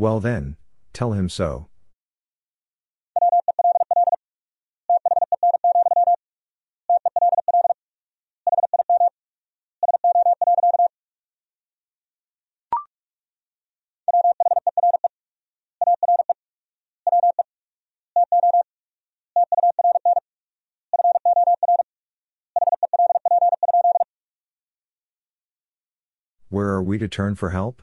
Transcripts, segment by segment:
Well then, tell him so. Where are we to turn for help?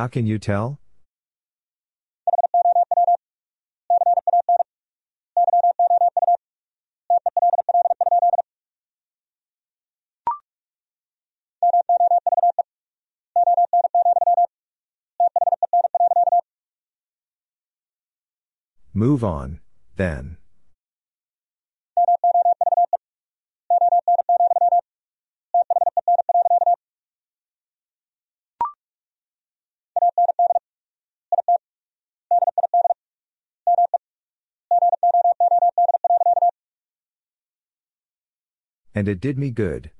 How can you tell? Move on, then. And it did me good.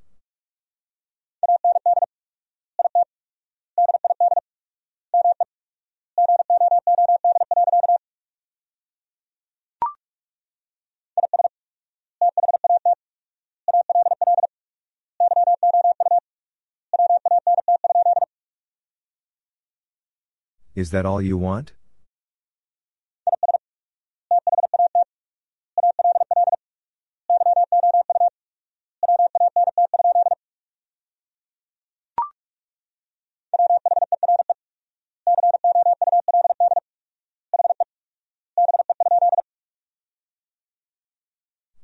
Is that all you want?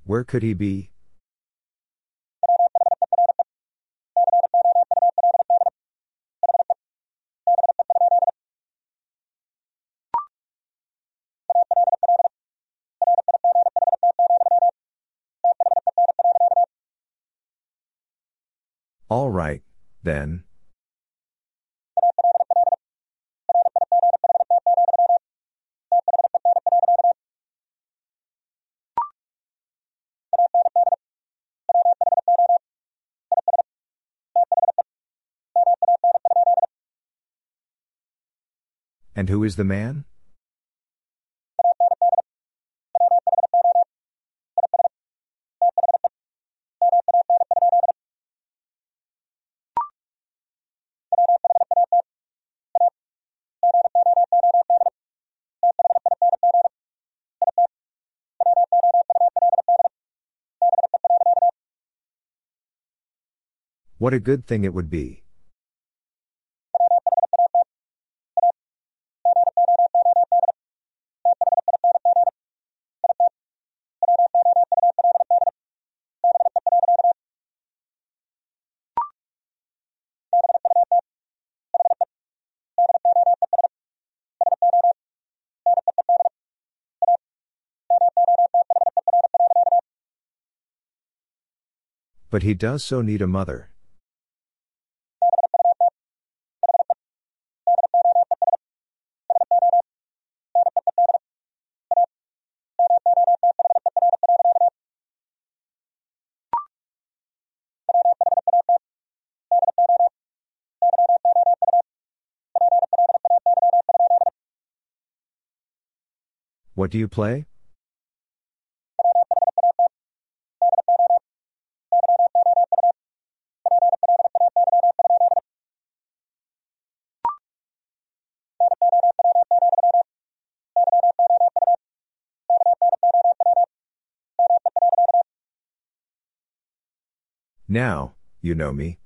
Where could he be? All right, then. And who is the man? What a good thing it would be. But he does so need a mother. What do you play? Now, you know me.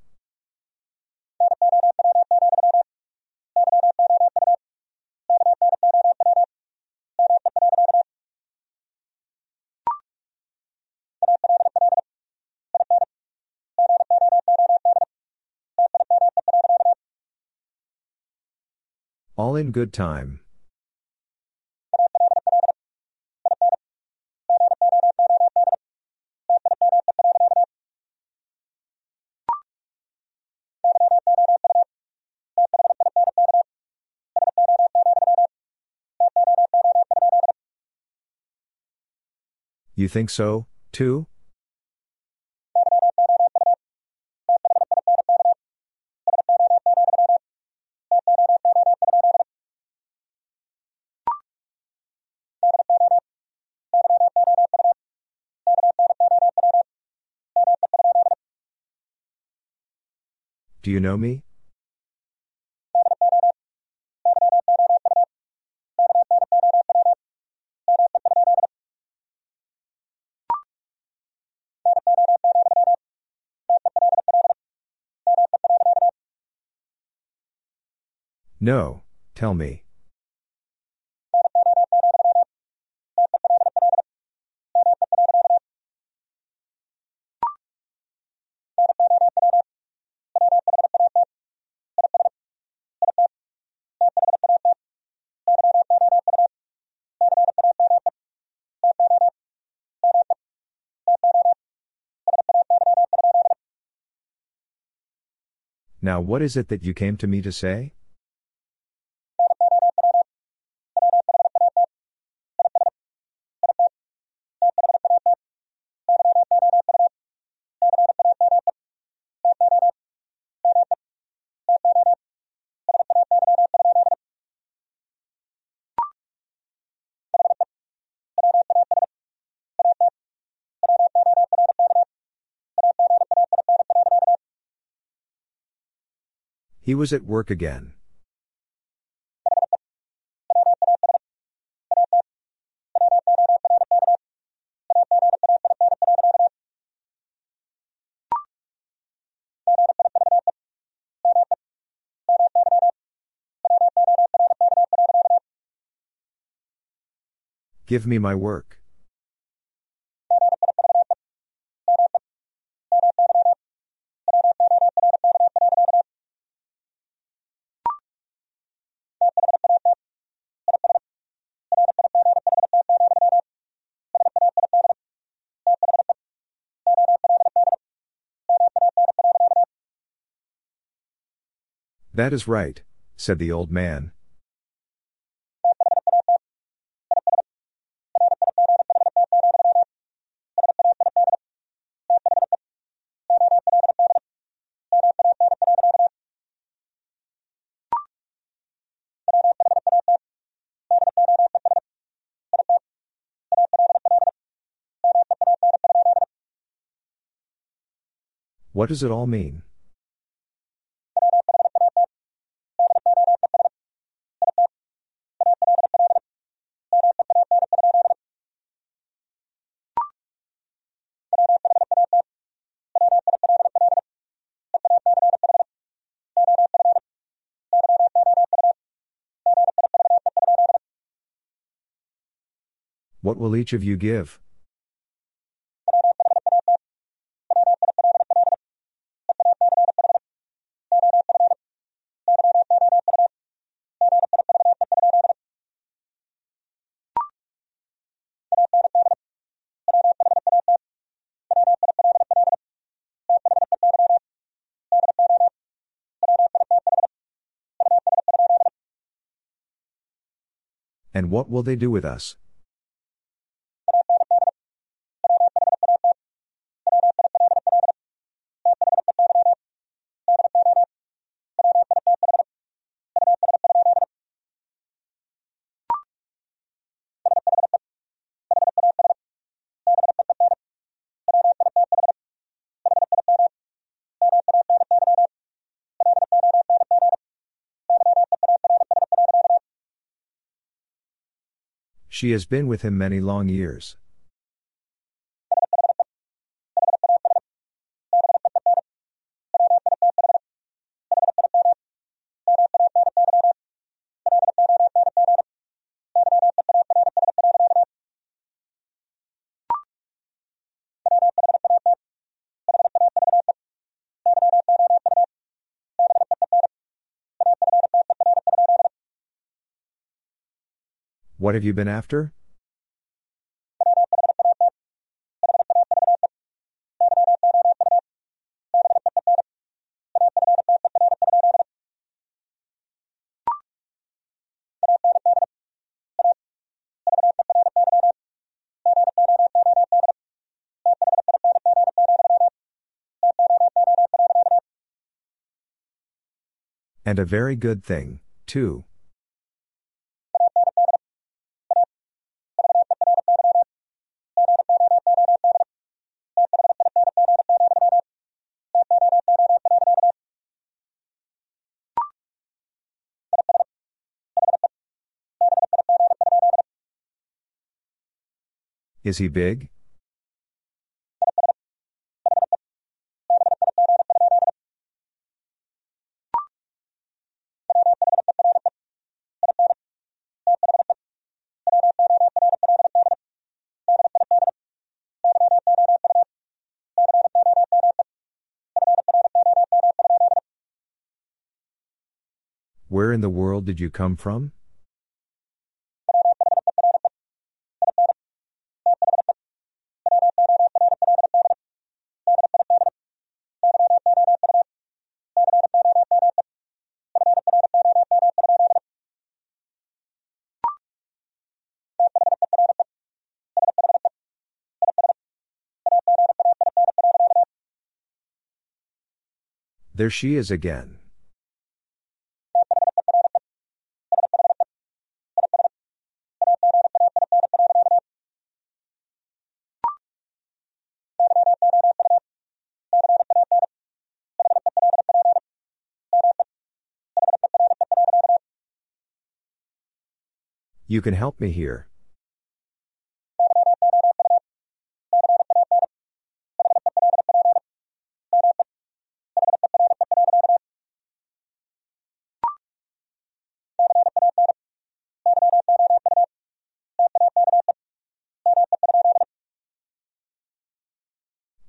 All in good time. You think so, too? Do you know me? No, tell me. Now, what is it that you came to me to say? He was at work again. Give me my work. That is right, said the old man. What does it all mean? What will each of you give? And what will they do with us? She has been with him many long years. What have you been after? And a very good thing, too. Is he big? Where in the world did you come from? There she is again. You can help me here.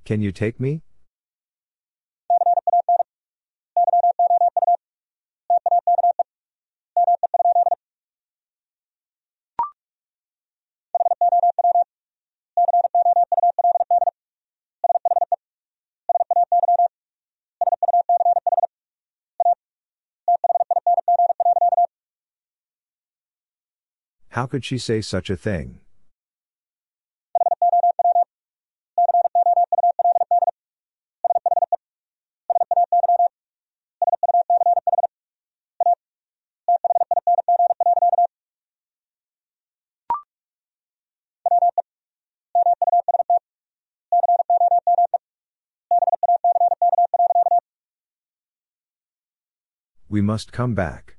Can you take me? How could she say such a thing? We must come back.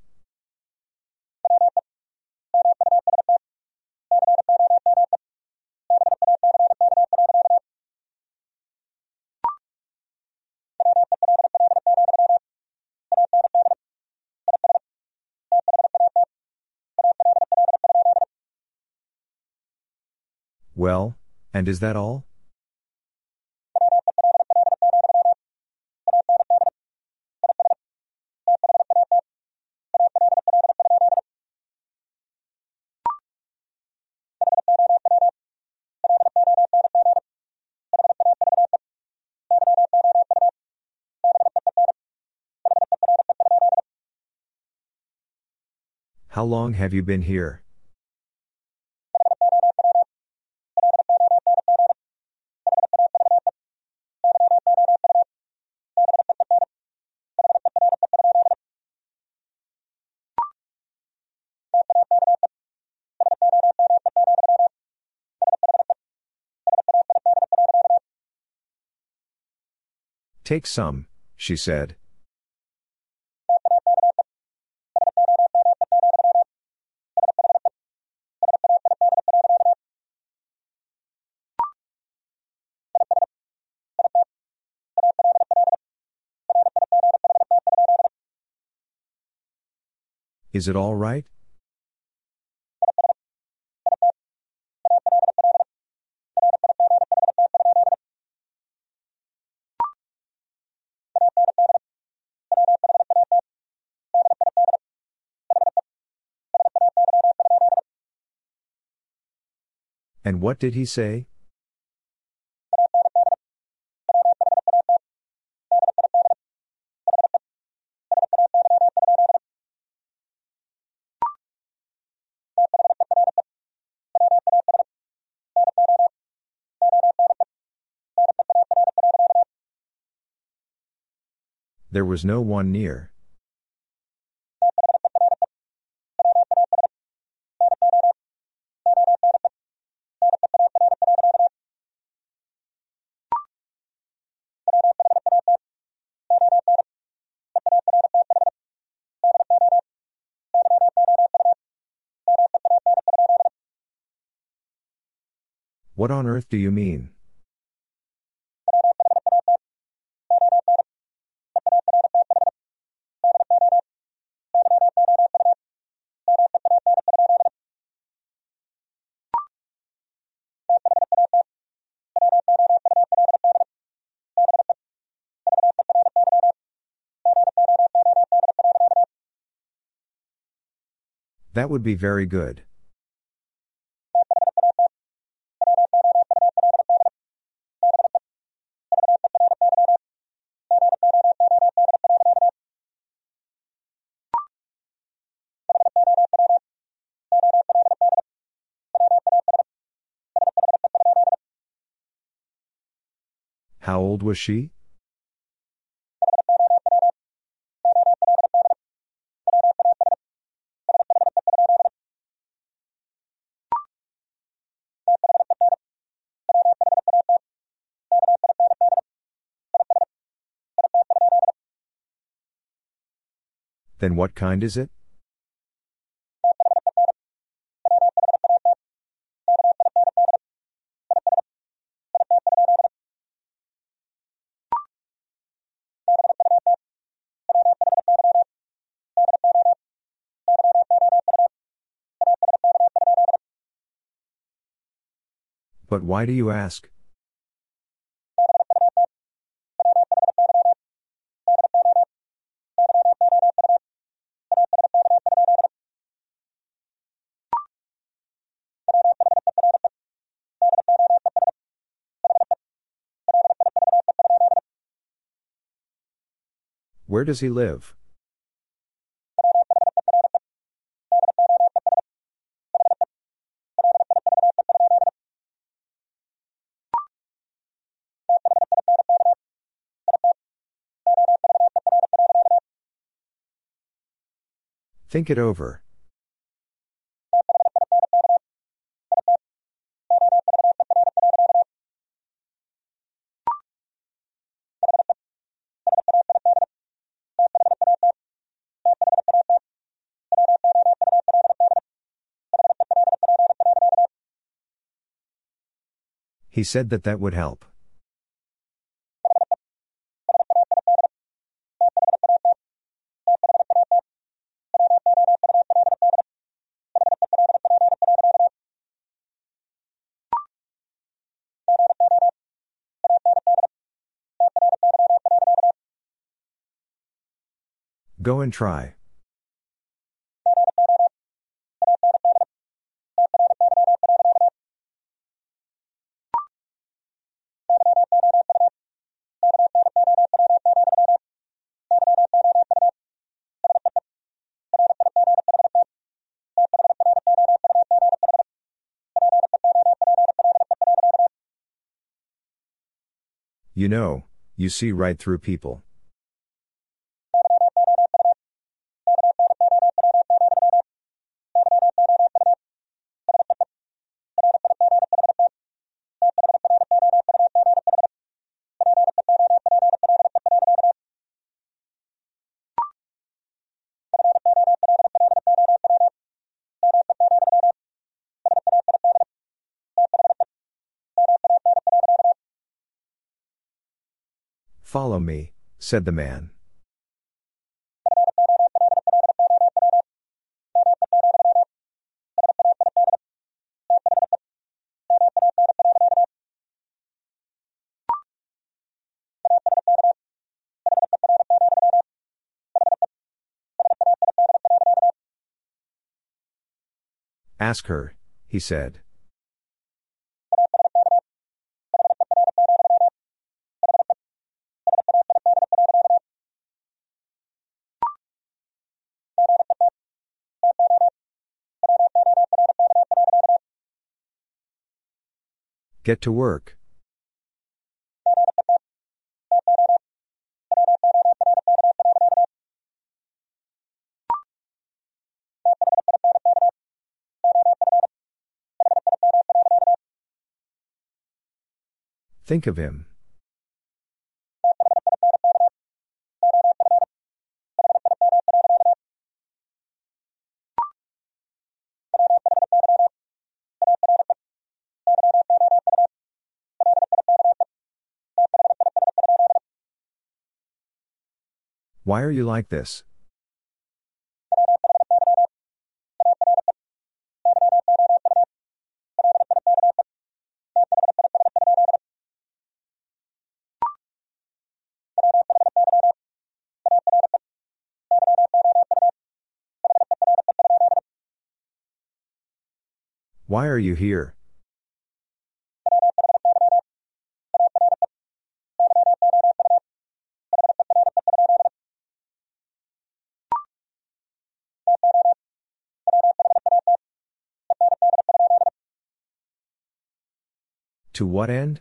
Well, and is that all? How long have you been here? Take some, she said. Is it all right? And what did he say? There was no one near. What on earth do you mean? That would be very good. How old was she? Then what kind is it? But why do you ask? Where does he live? Think it over. He said that that would help. Go and try. You know, you see right through people. Me, said the man. Ask her, he said. Get to work. Think of him. Why are you like this? Why are you here? To what end?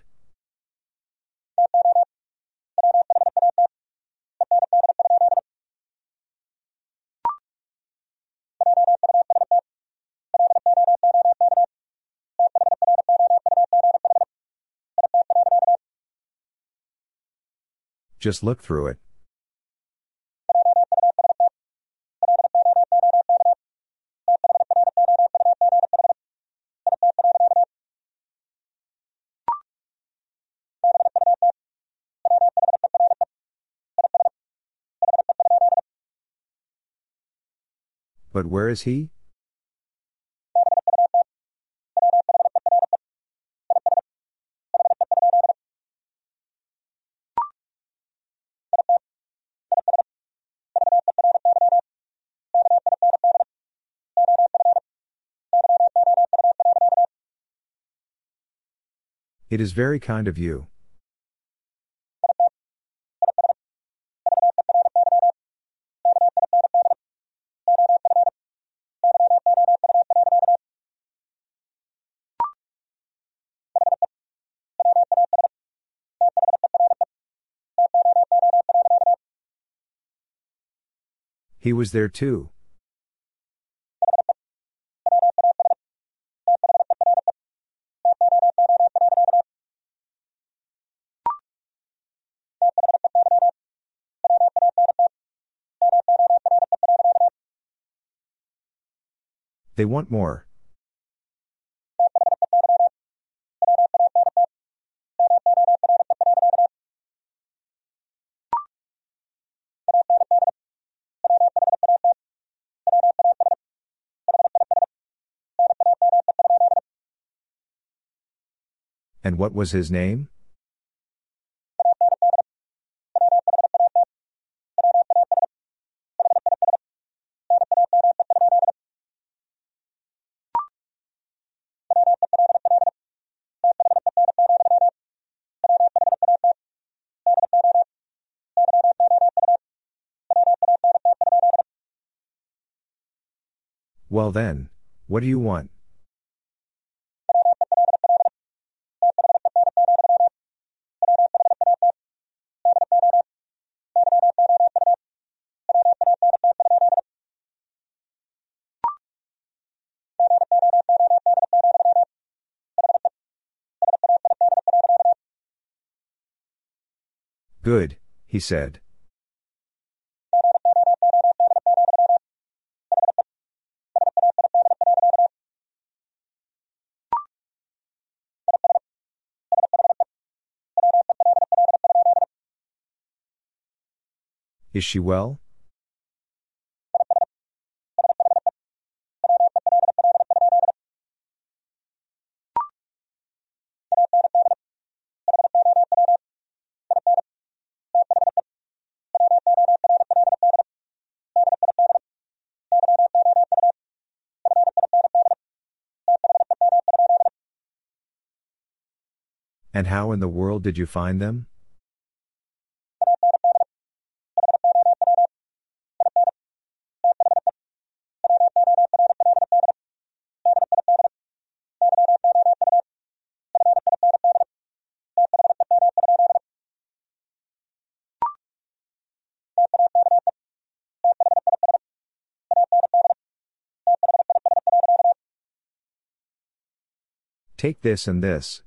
Just look through it. But where is he? It is very kind of you. He was there too. They want more. And what was his name? Well then, what do you want? Good, he said. Is she well? And how in the world did you find them? Take this and this.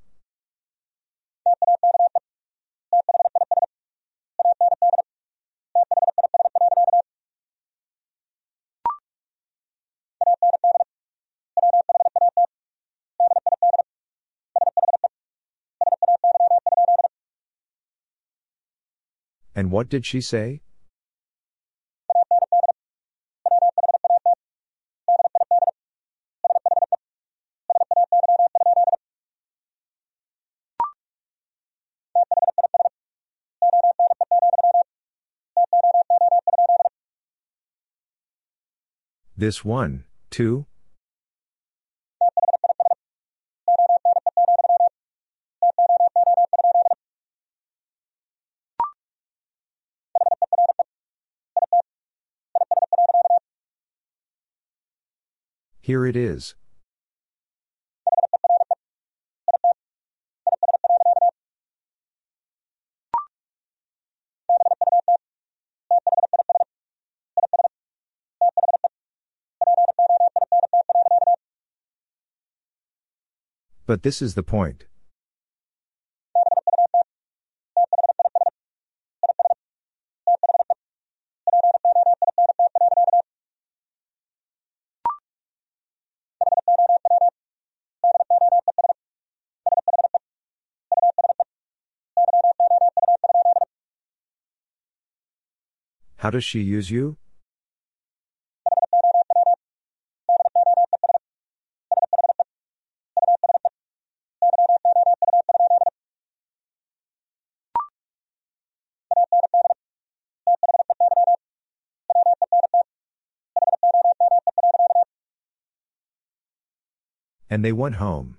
And what did she say? This one, too? Here it is. But this is the point. How does she use you? And they went home.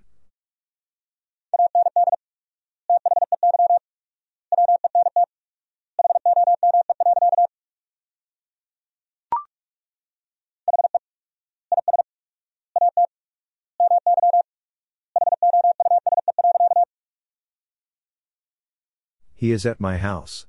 He is at my house.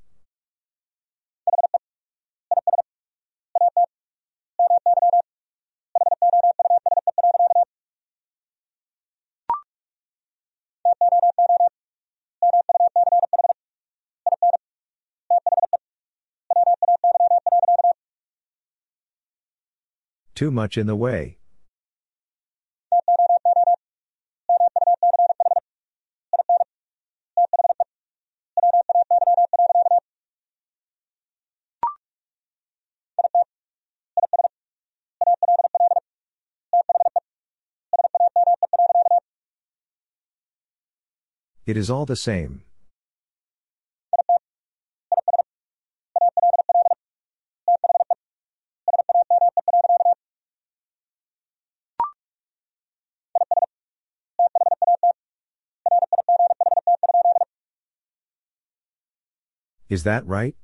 Too much in the way. It is all the same. Is that right?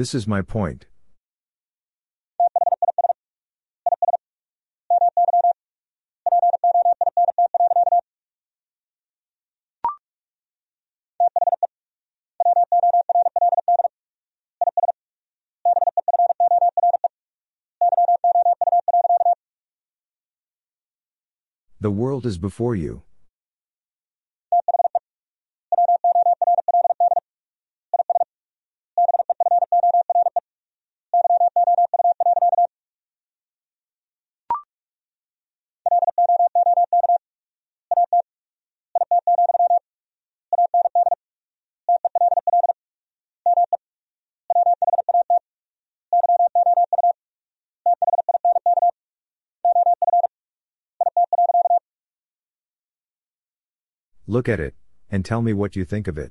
This is my point. The world is before you. Look at it, and tell me what you think of it.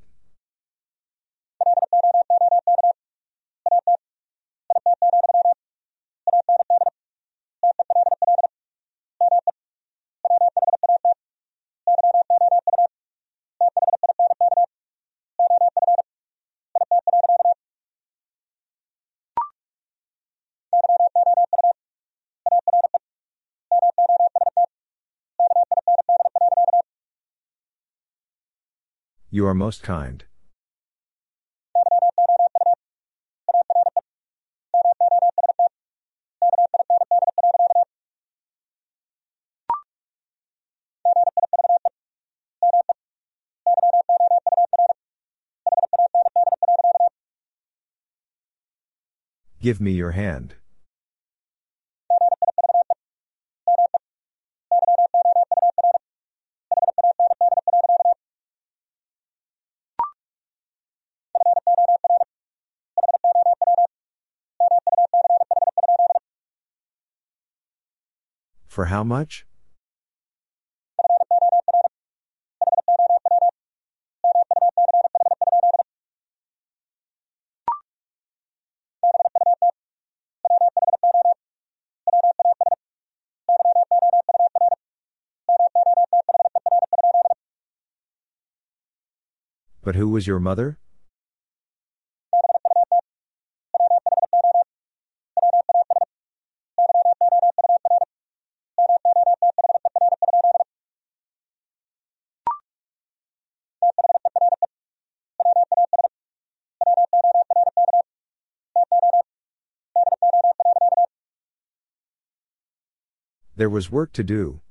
You are most kind. Give me your hand. For how much? But who was your mother? There was work to do.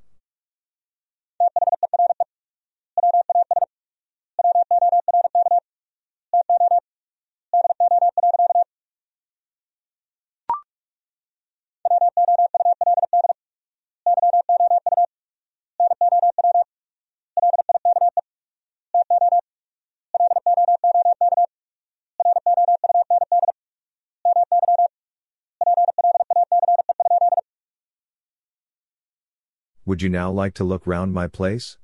Would you now like to look round my place?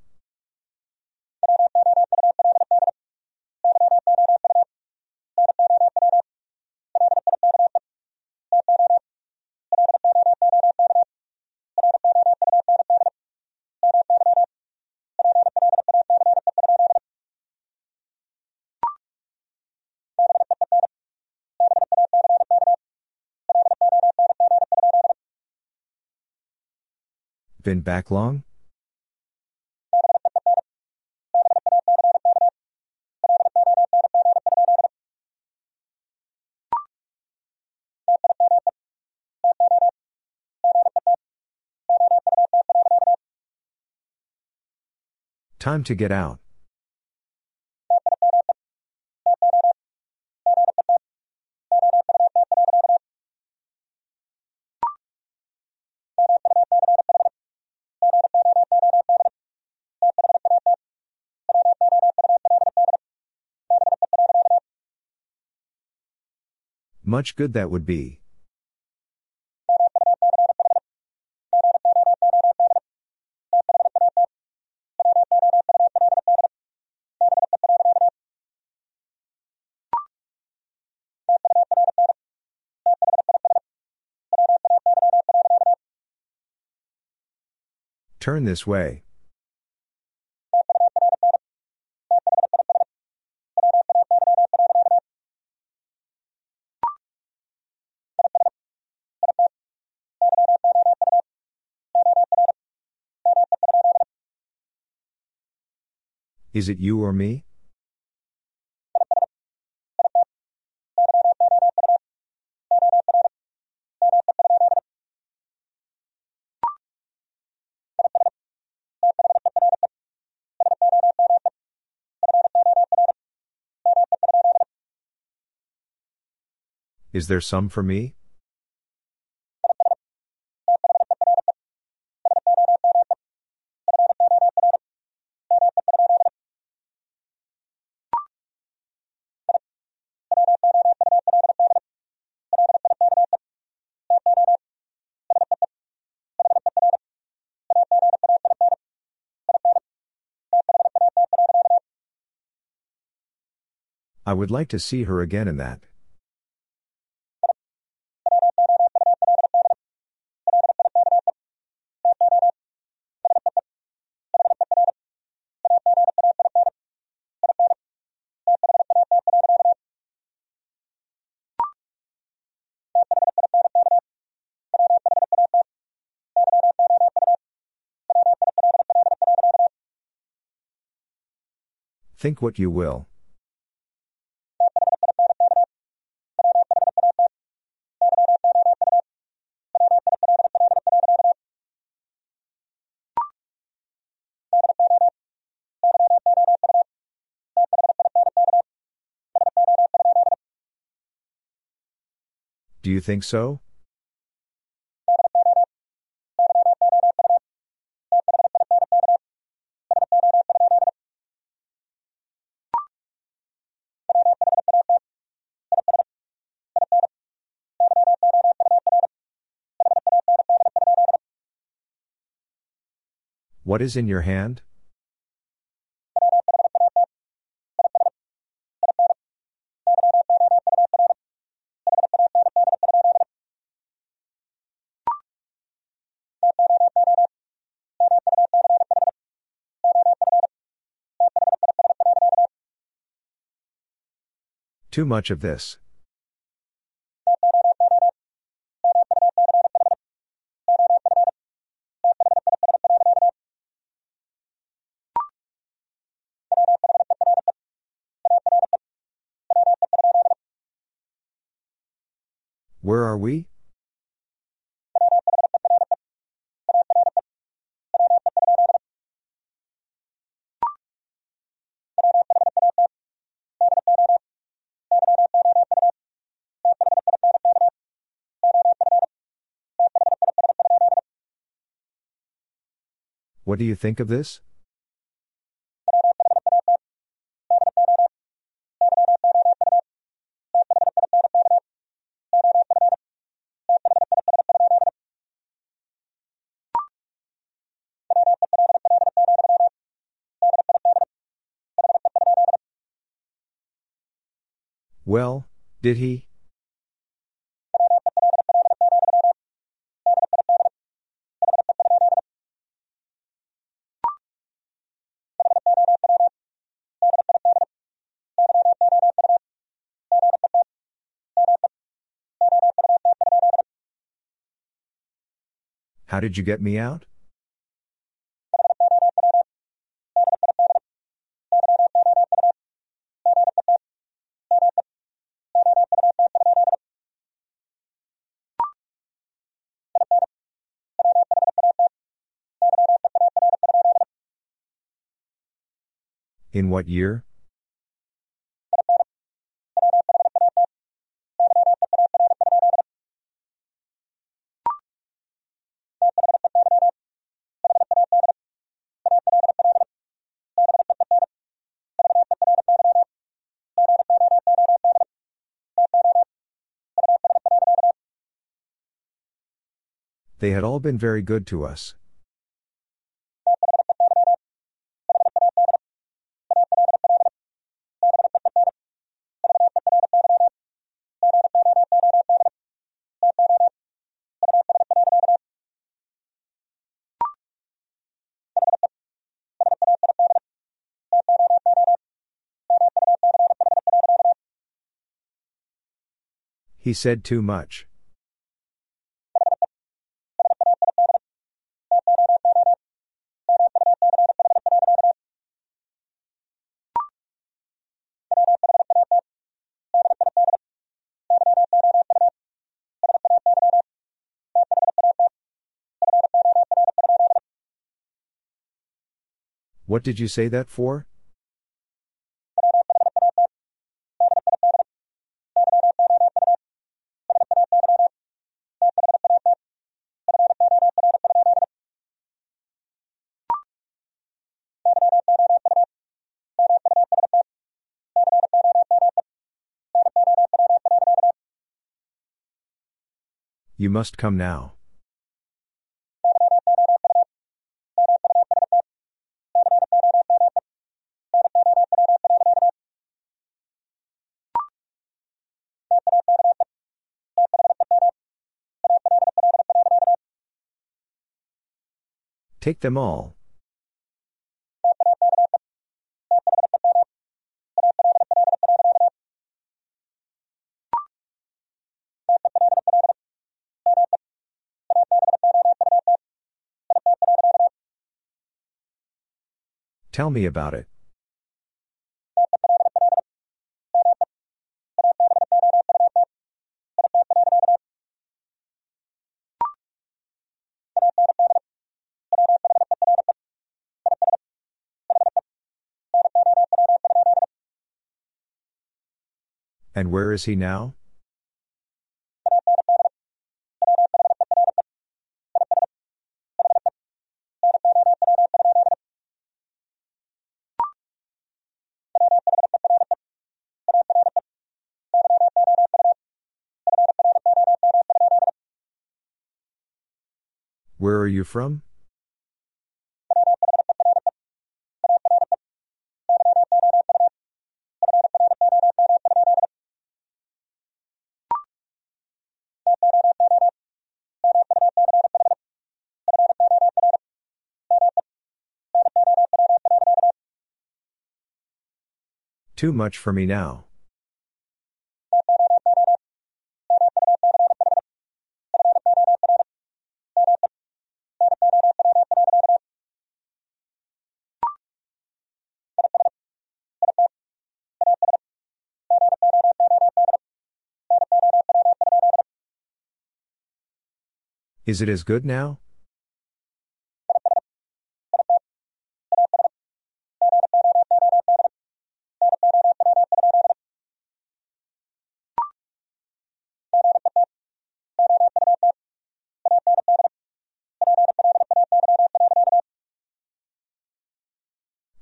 Been back long? Time to get out. Much good that would be. Turn this way. Is it you or me? Is there some for me? I would like to see her again in that. Think what you will. Do you think so? What is in your hand? Too much of this. Where are we? What do you think of this? Well, did he? How did you get me out? In what year? They had all been very good to us. He said too much. What did you say that for? You must come now. Take them all. Tell me about it. And where is he now? Where are you from? Too much for me now. Is it as good now?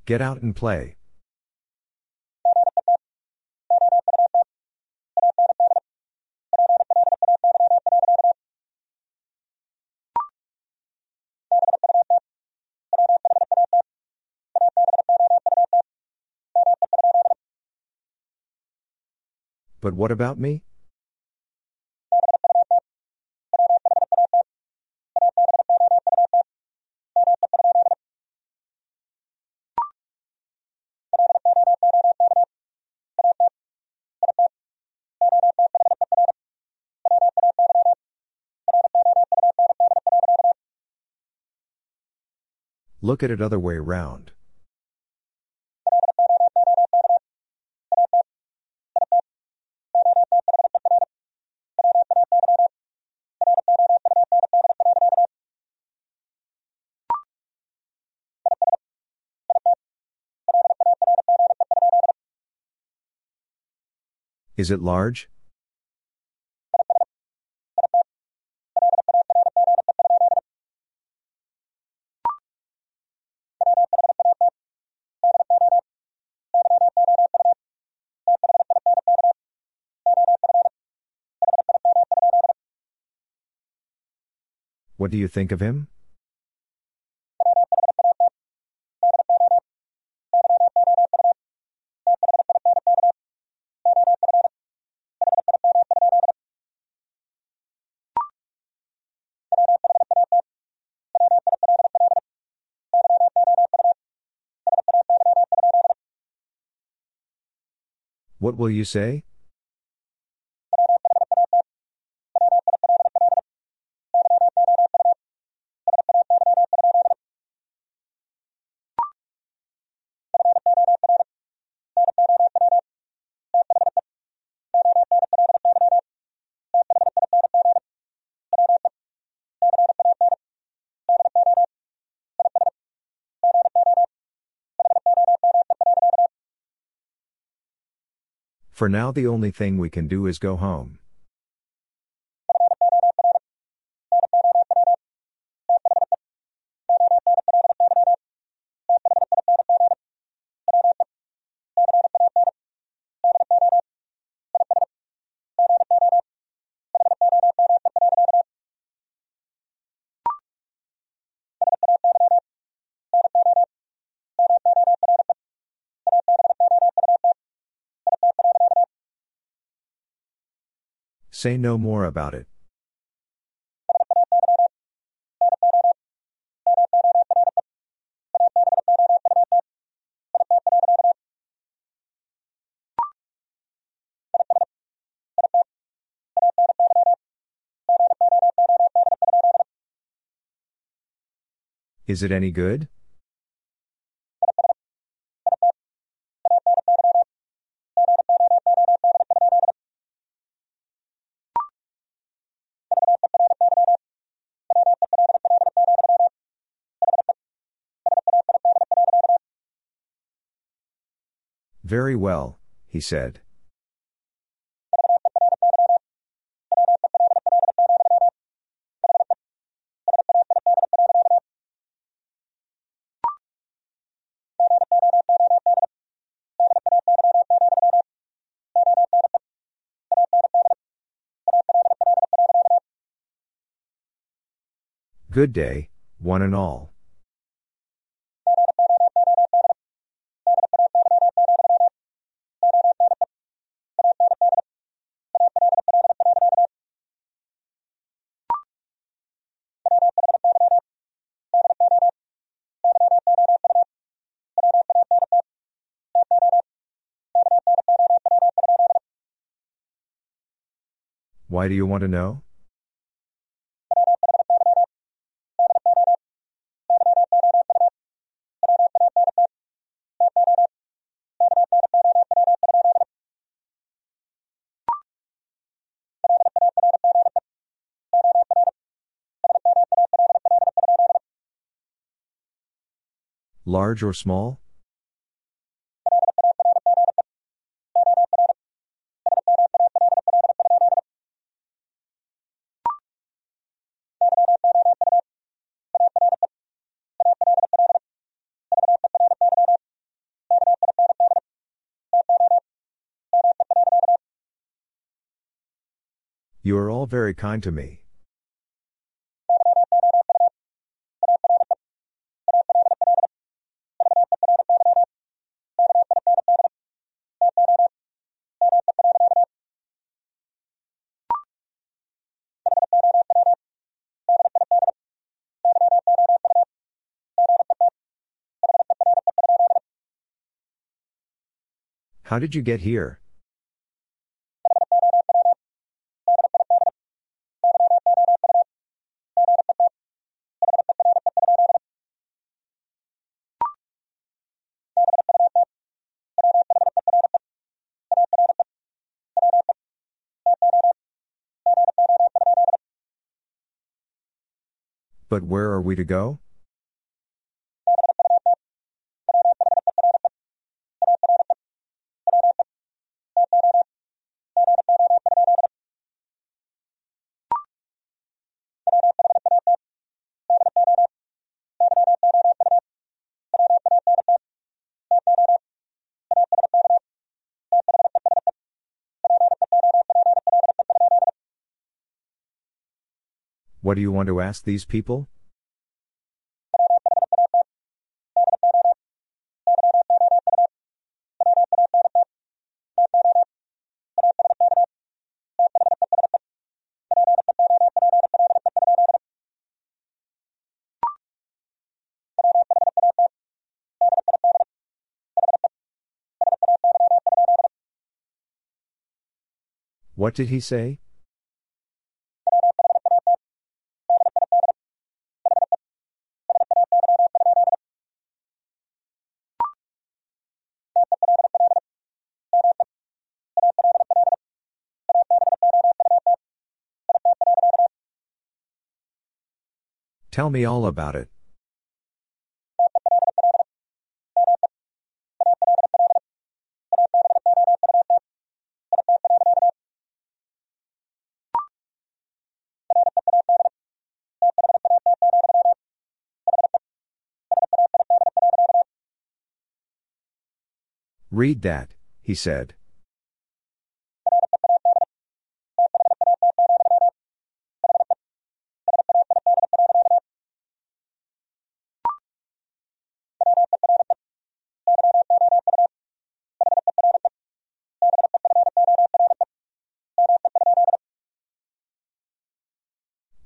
Get out and play. But what about me? Look at it other way round. Is it large? What do you think of him? What will you say? For now, the only thing we can do is go home. Say no more about it. Is it any good? Very well, he said. Good day, one and all. Why do you want to know? Large or small? All very kind to me. How did you get here? But where are we to go? What do you want to ask these people? What did he say? Tell me all about it. Read that, he said.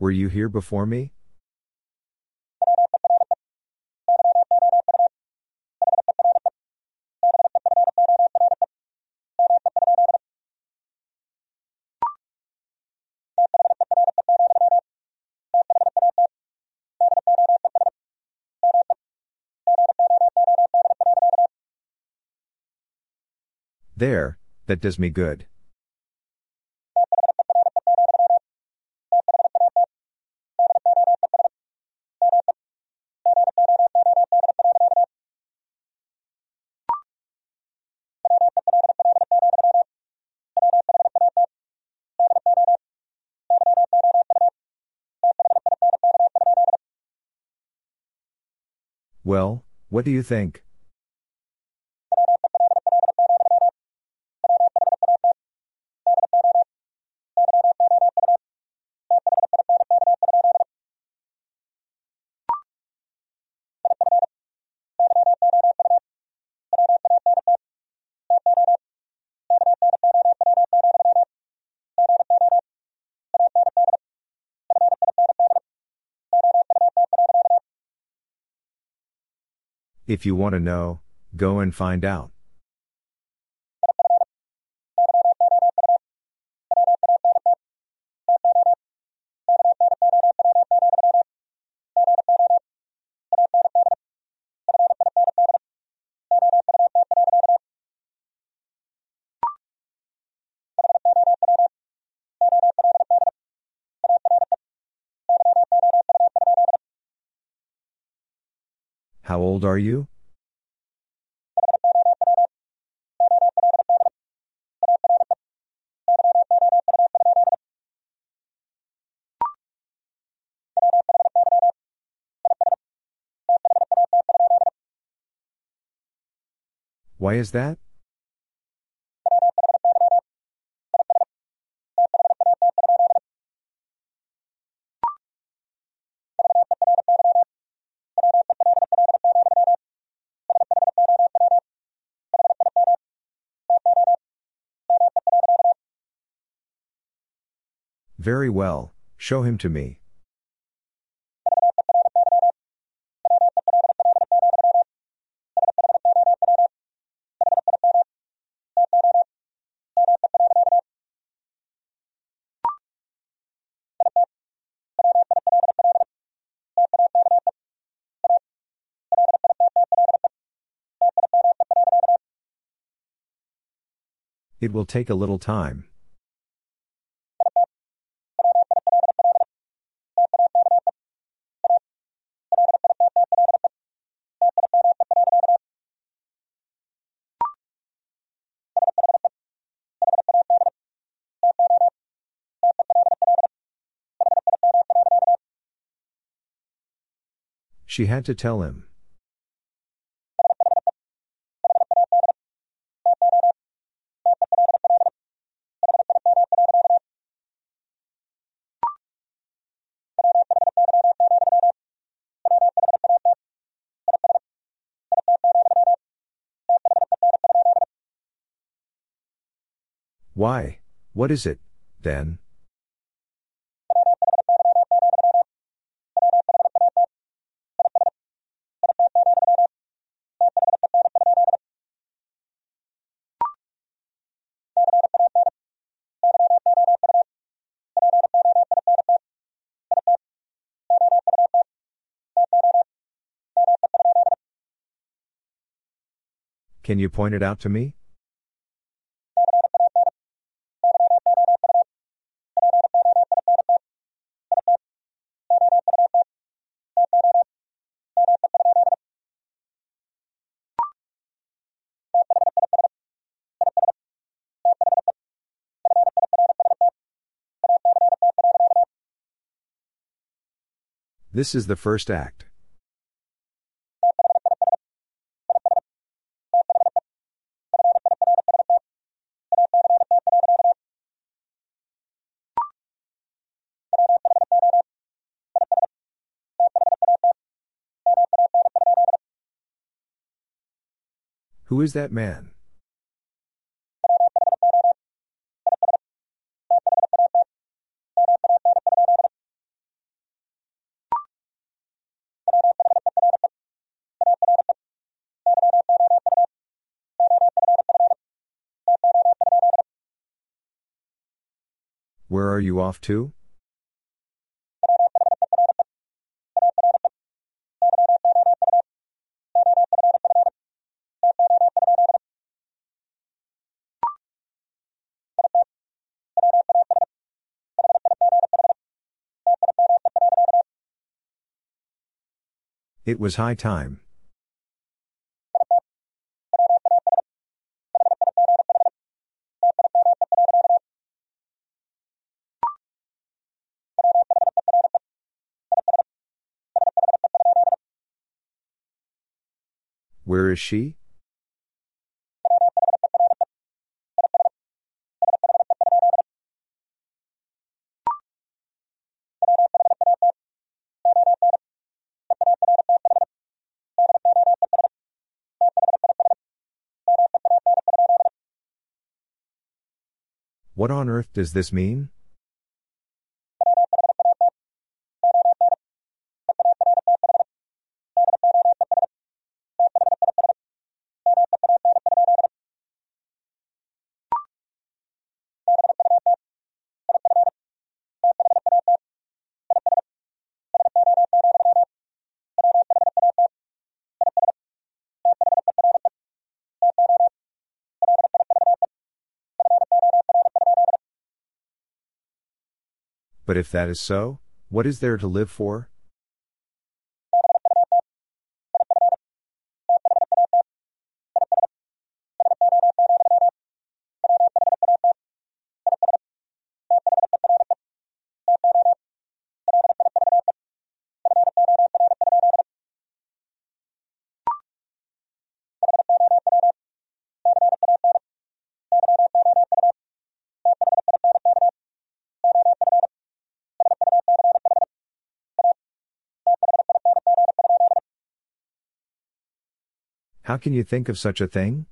Were you here before me? There, that does me good. Well, what do you think? If you want to know, go and find out. How old are you? Why is that? Very well, show him to me. It will take a little time. She had to tell him. Why, what is it, then? Can you point it out to me? This is the first act. Who is that man? Where are you off to? It was high time. Where is she? What on earth does this mean? But if that is so, what is there to live for? How can you think of such a thing?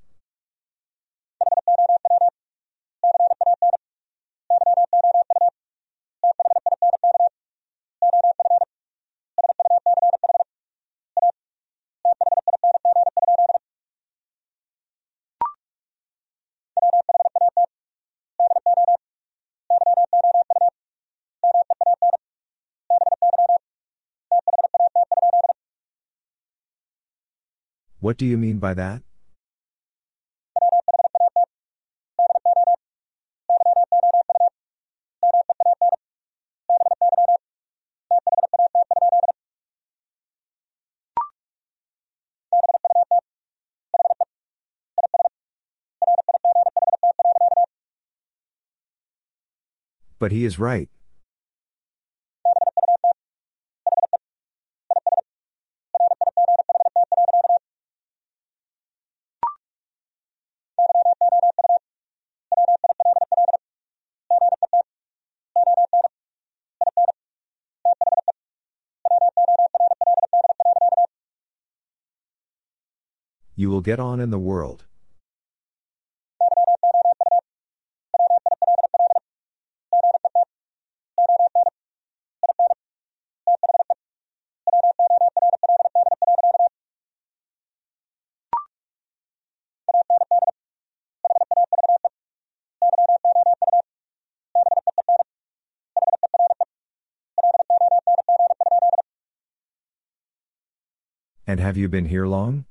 What do you mean by that? But he is right. You will get on in the world. And have you been here long?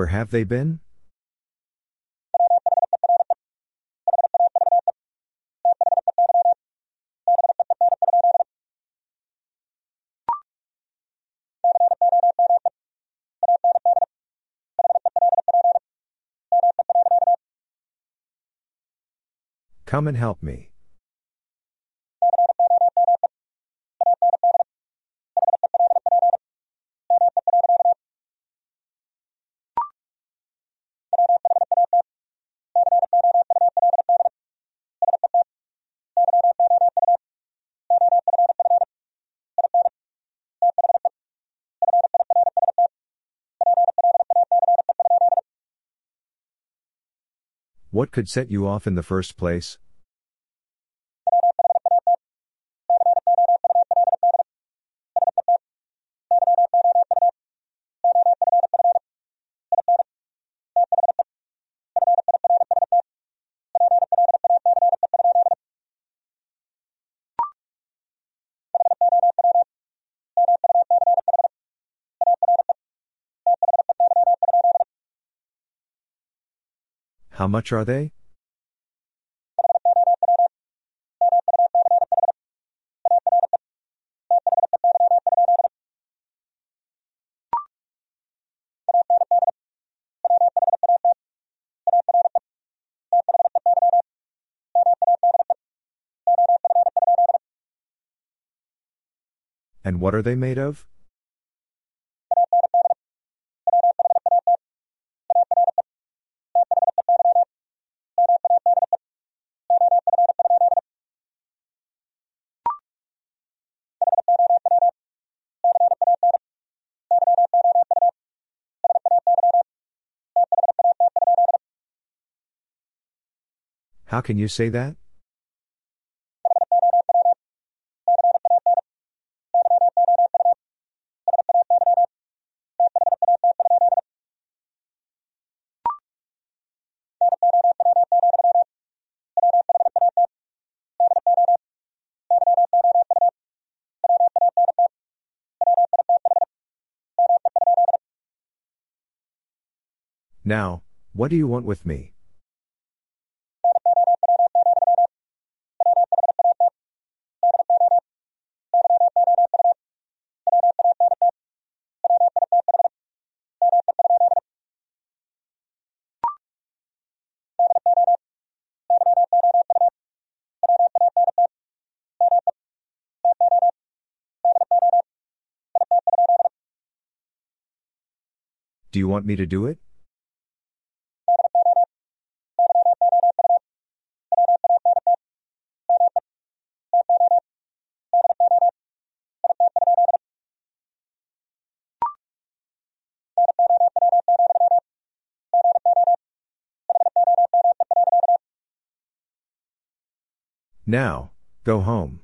Where have they been? Come and help me. What could set you off in the first place? How much are they? And what are they made of? How can you say that? Now, what do you want with me? Do you want me to do it? Now, go home.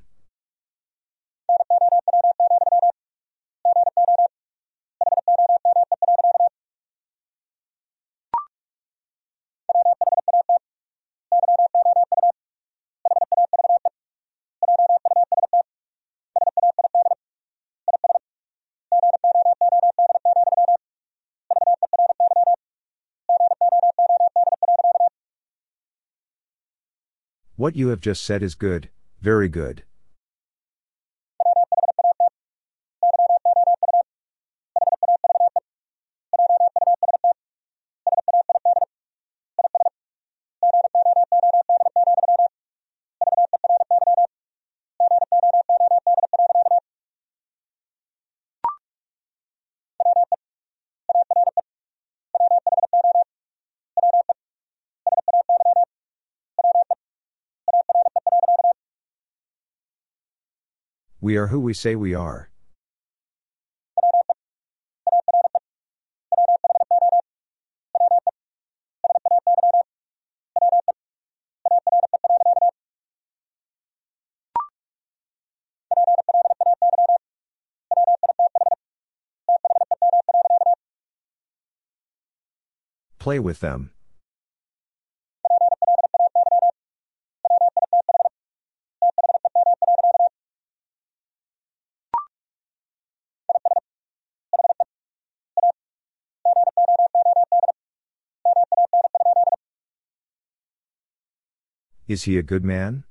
What you have just said is good, very good. We are who we say we are. Play with them. Is he a good man?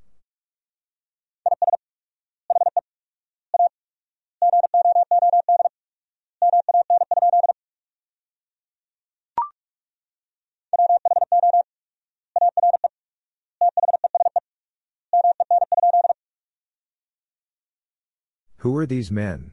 Who are these men?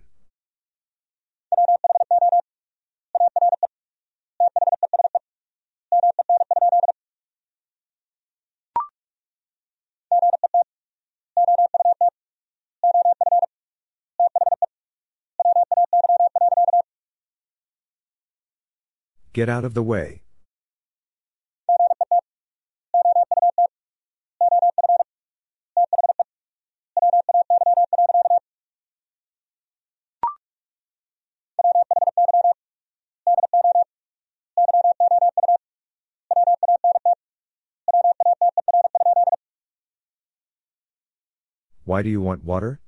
Get out of the way. Why do you want water?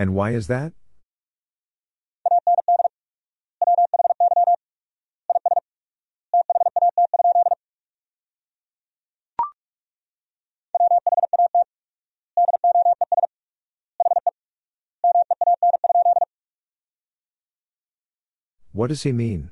And why is that? What does he mean?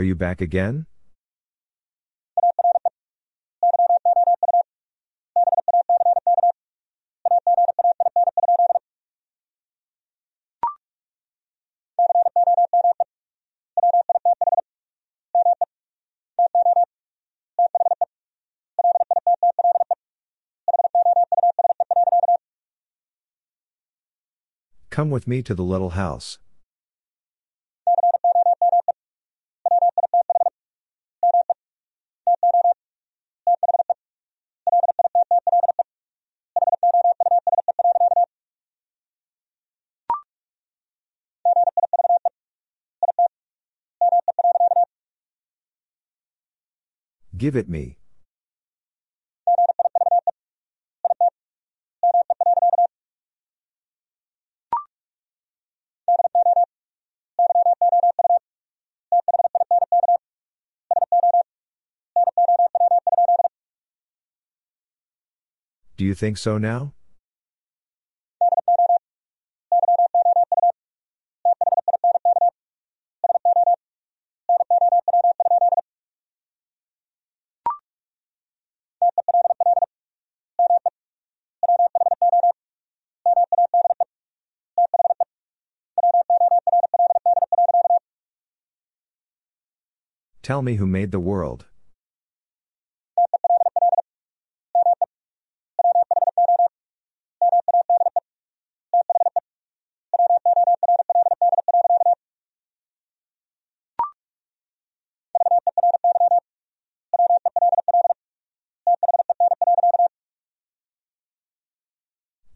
Are you back again? Come with me to the little house. Give it me. Do you think so now? Tell me who made the world.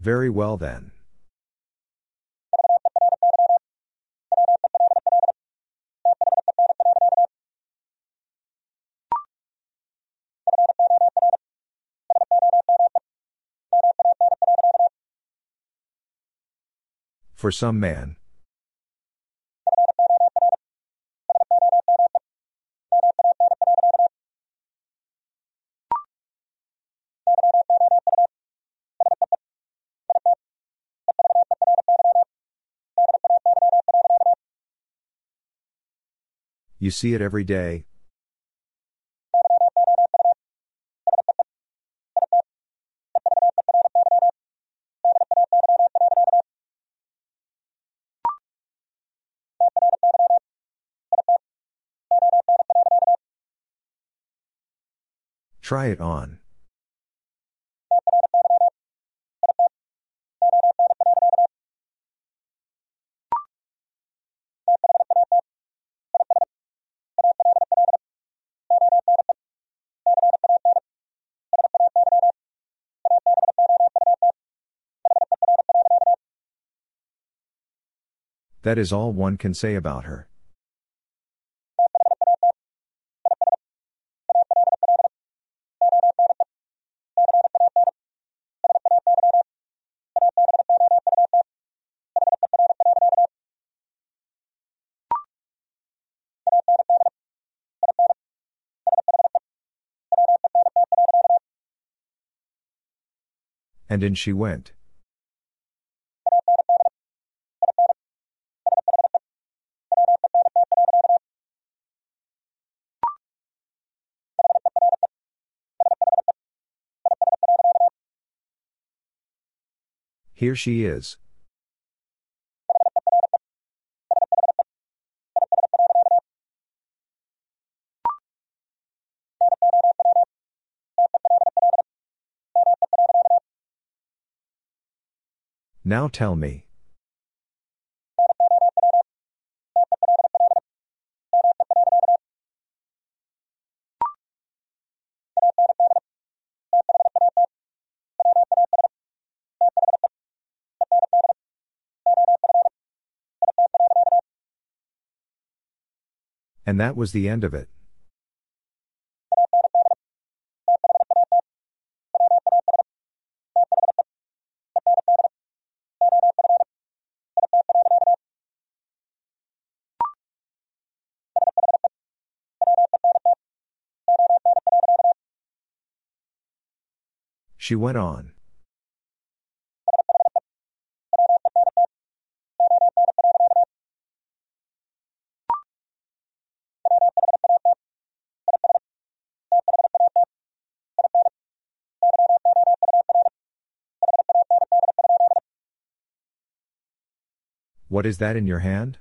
Very well then. For some man. You see it every day. Try it on. That is all one can say about her. And in she went. Here she is. Now tell me. And that was the end of it. She went on. What is that in your hand?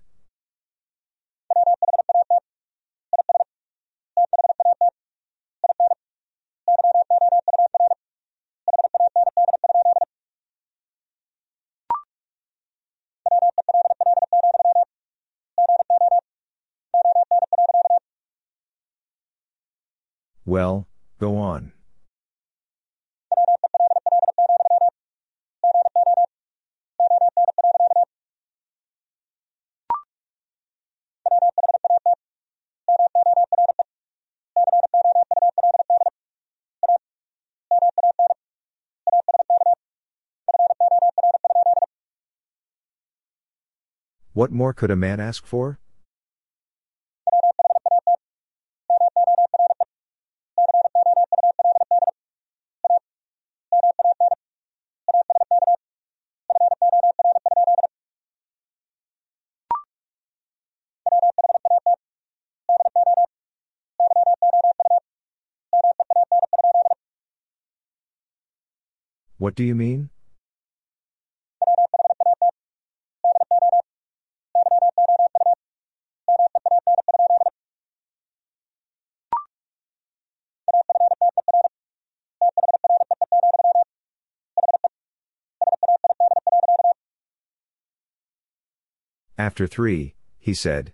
Well, go on. What more could a man ask for? What do you mean? After three, he said.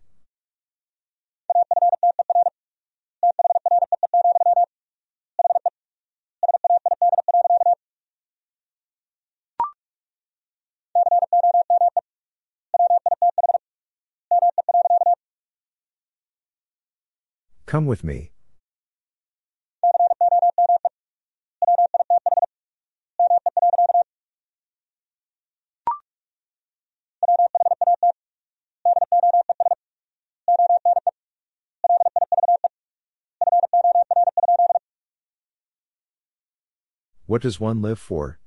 Come with me. What does one live for?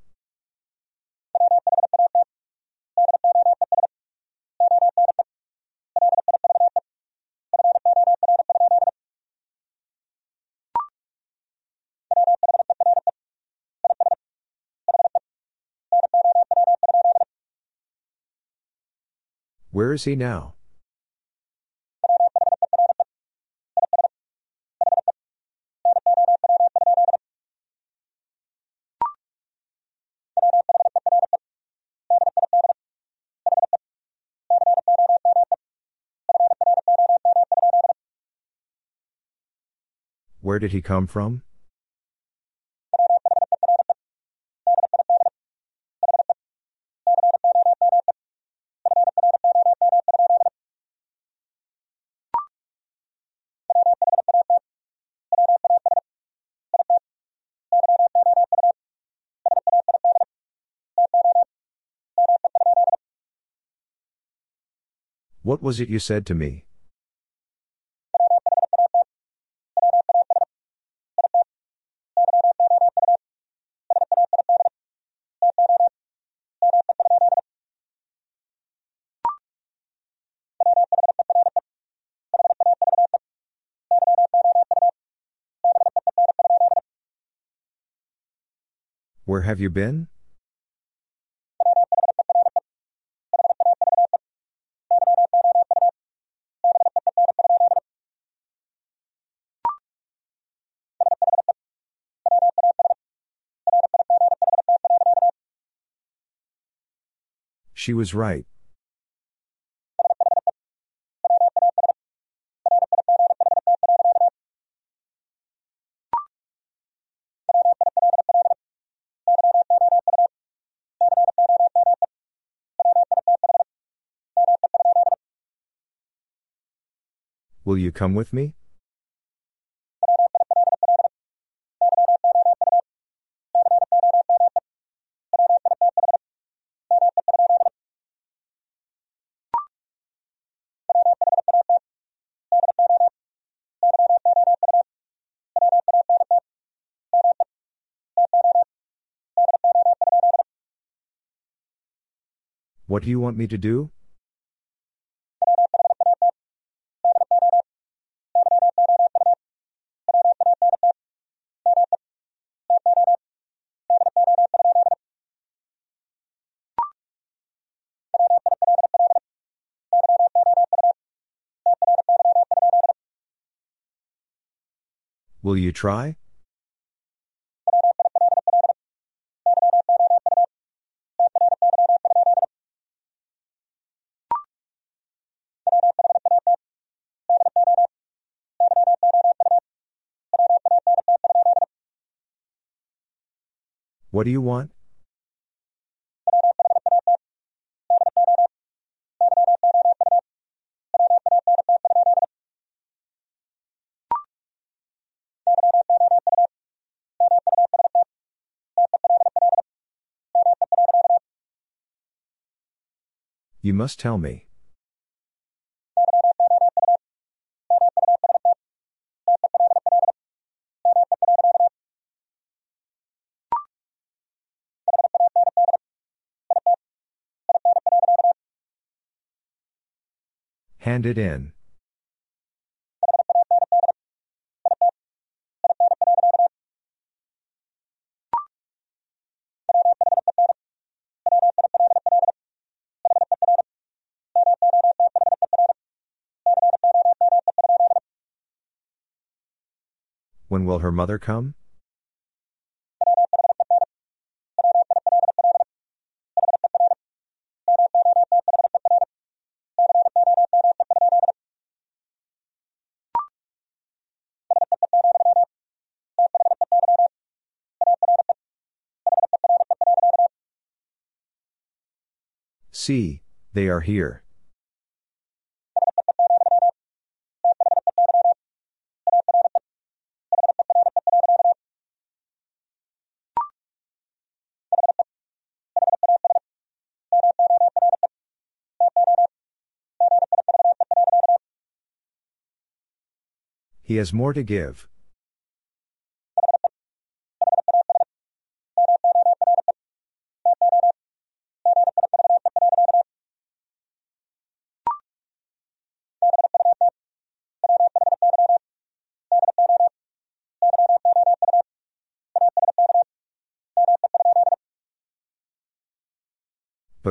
Where is he now? Where did he come from? What was it you said to me? Where have you been? She was right. Will you come with me? What do you want me to do? Will you try? What do you want? You must tell me. Hand it in. When will her mother come? See, they are here. He has more to give.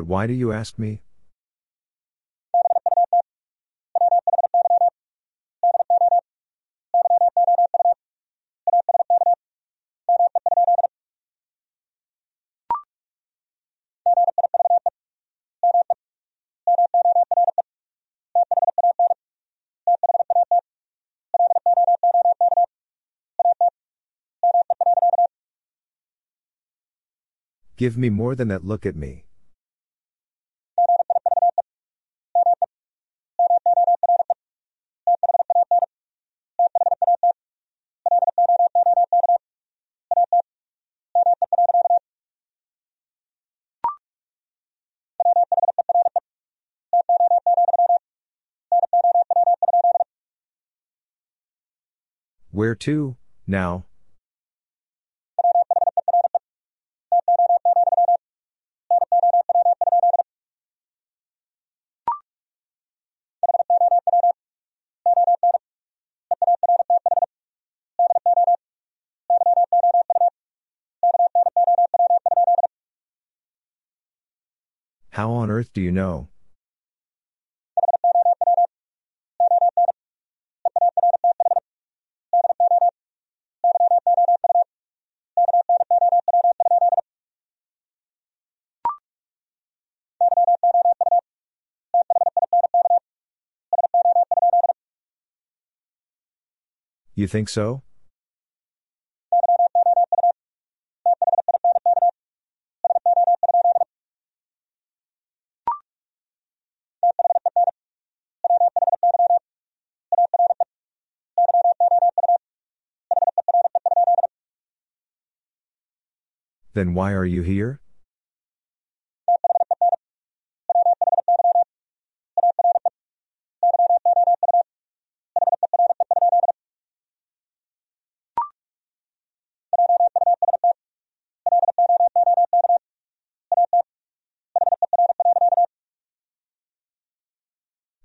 But why do you ask me? Give me more than that look at me. Where to, now? How on earth do you know? You think so? Then why are you here?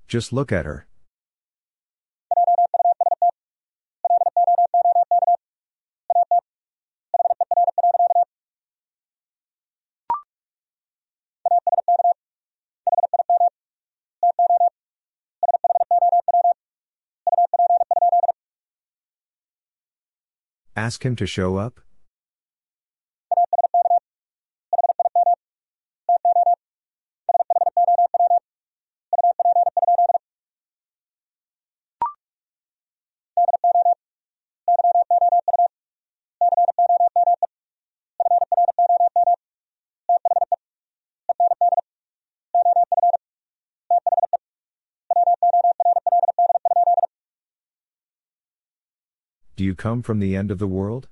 Just look at her. Ask him to show up? Do you come from the end of the world?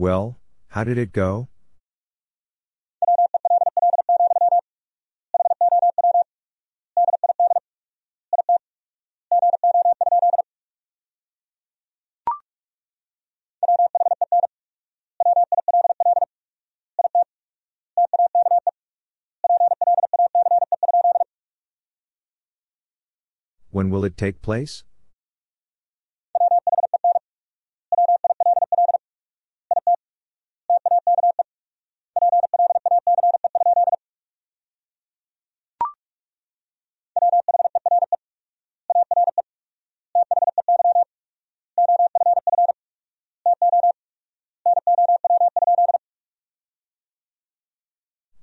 Well, how did it go? When will it take place?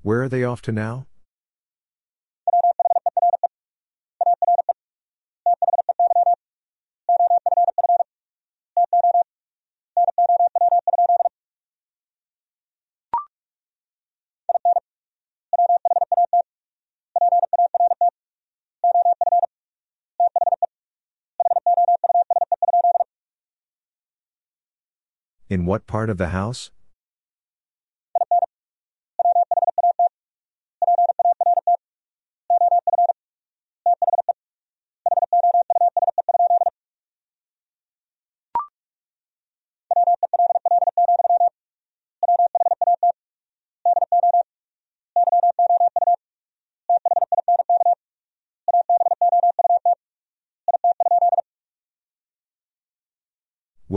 Where are they off to now? In what part of the house?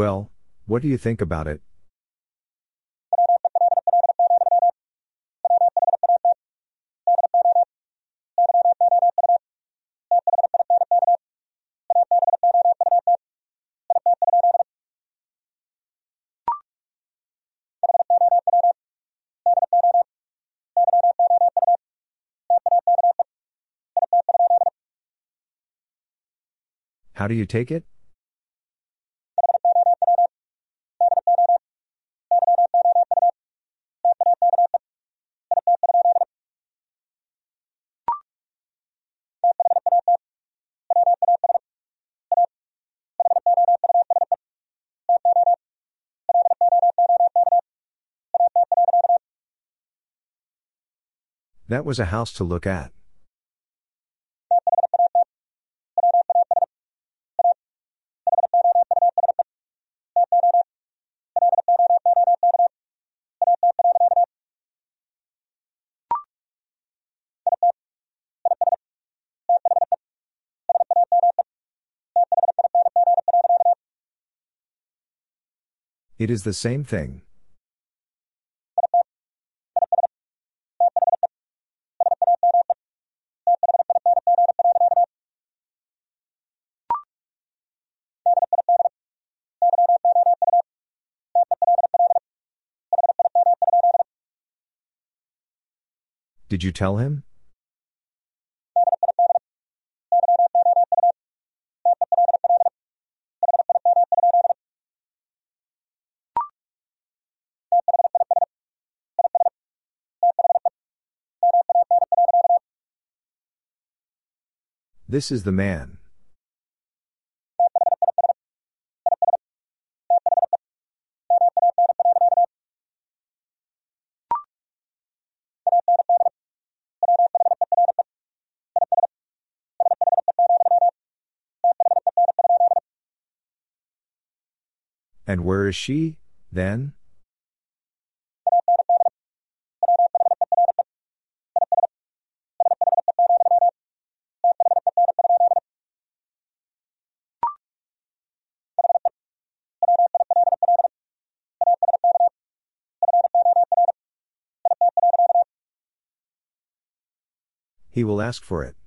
Well, what do you think about it? How do you take it? That was a house to look at. It is the same thing. Did you tell him? This is the man. And where is she, then? He will ask for it.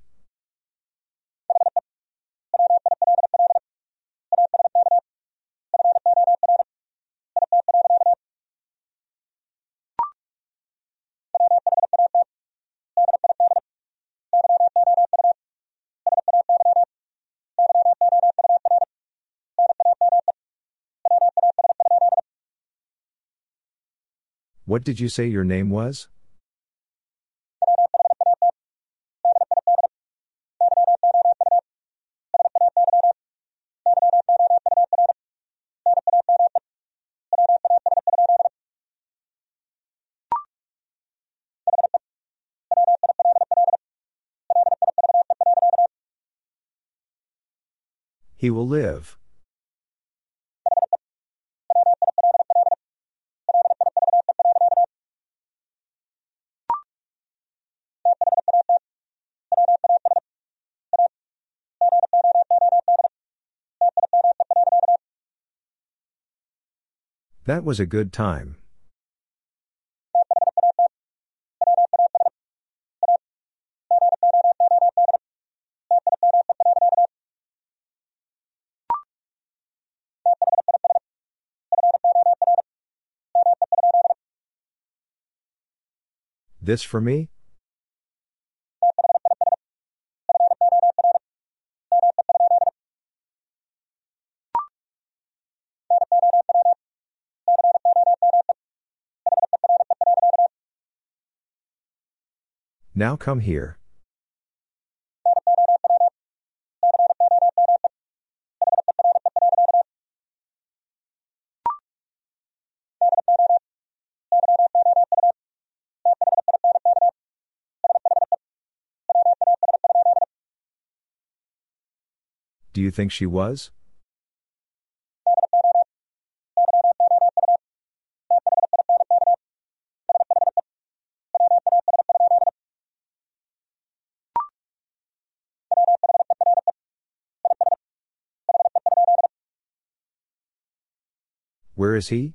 What did you say your name was? He will live. That was a good time. This for me? Now come here. Do you think she was? Where is he?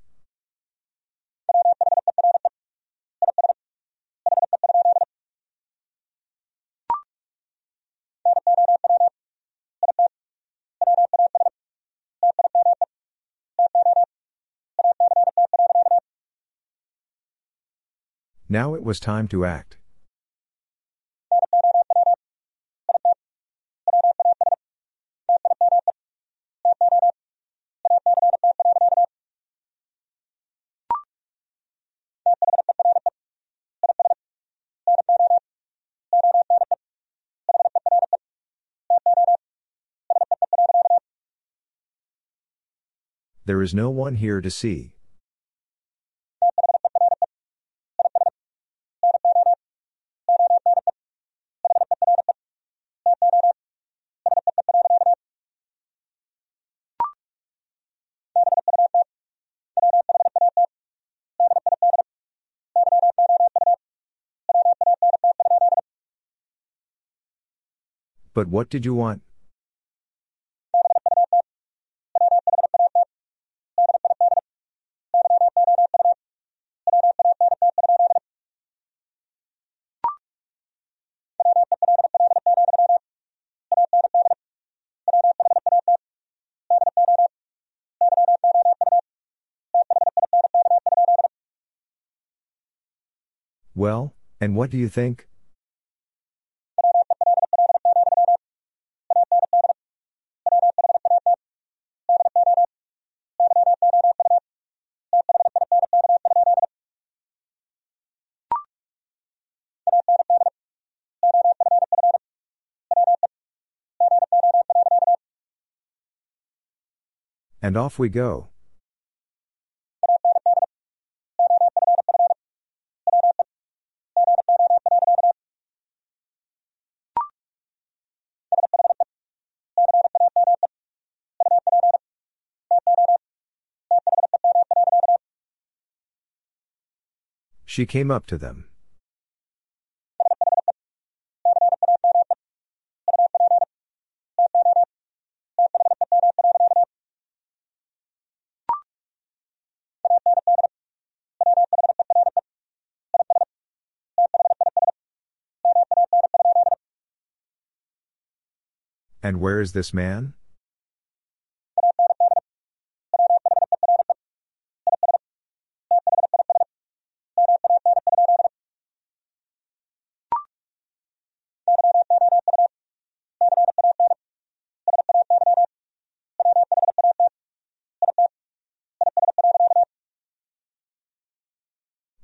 Now it was time to act. There is no one here to see. But what did you want? Well, and what do you think? And off we go. She came up to them. And where is this man?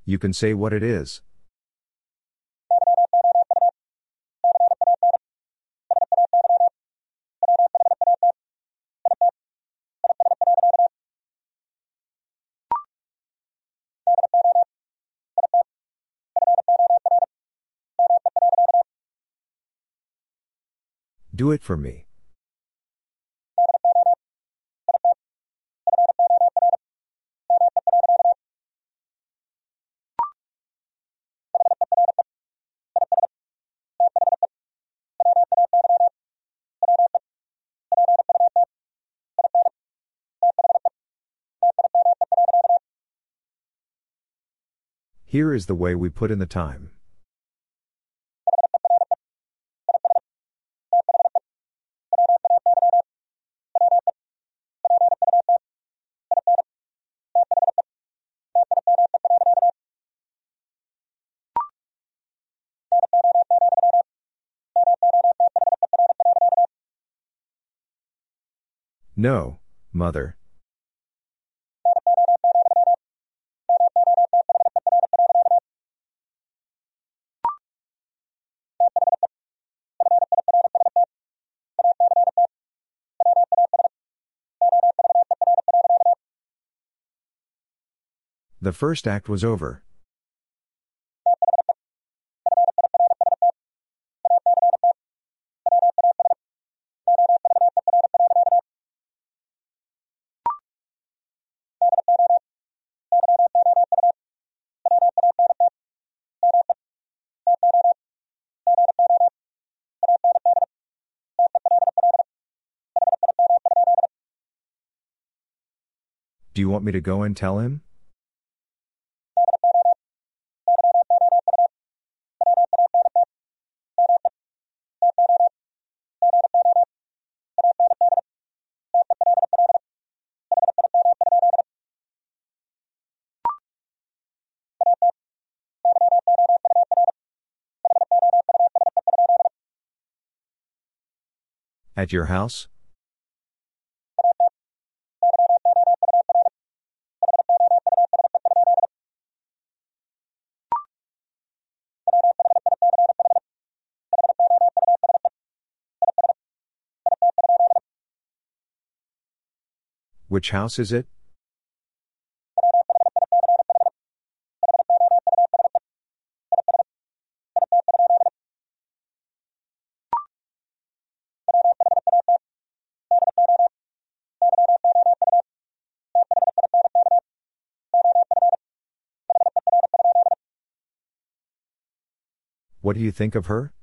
You can say what it is. Do it for me. Here is the way we put in the time. No, mother. The first act was over. Do you want me to go and tell him? At your house? Which house is it? What do you think of her?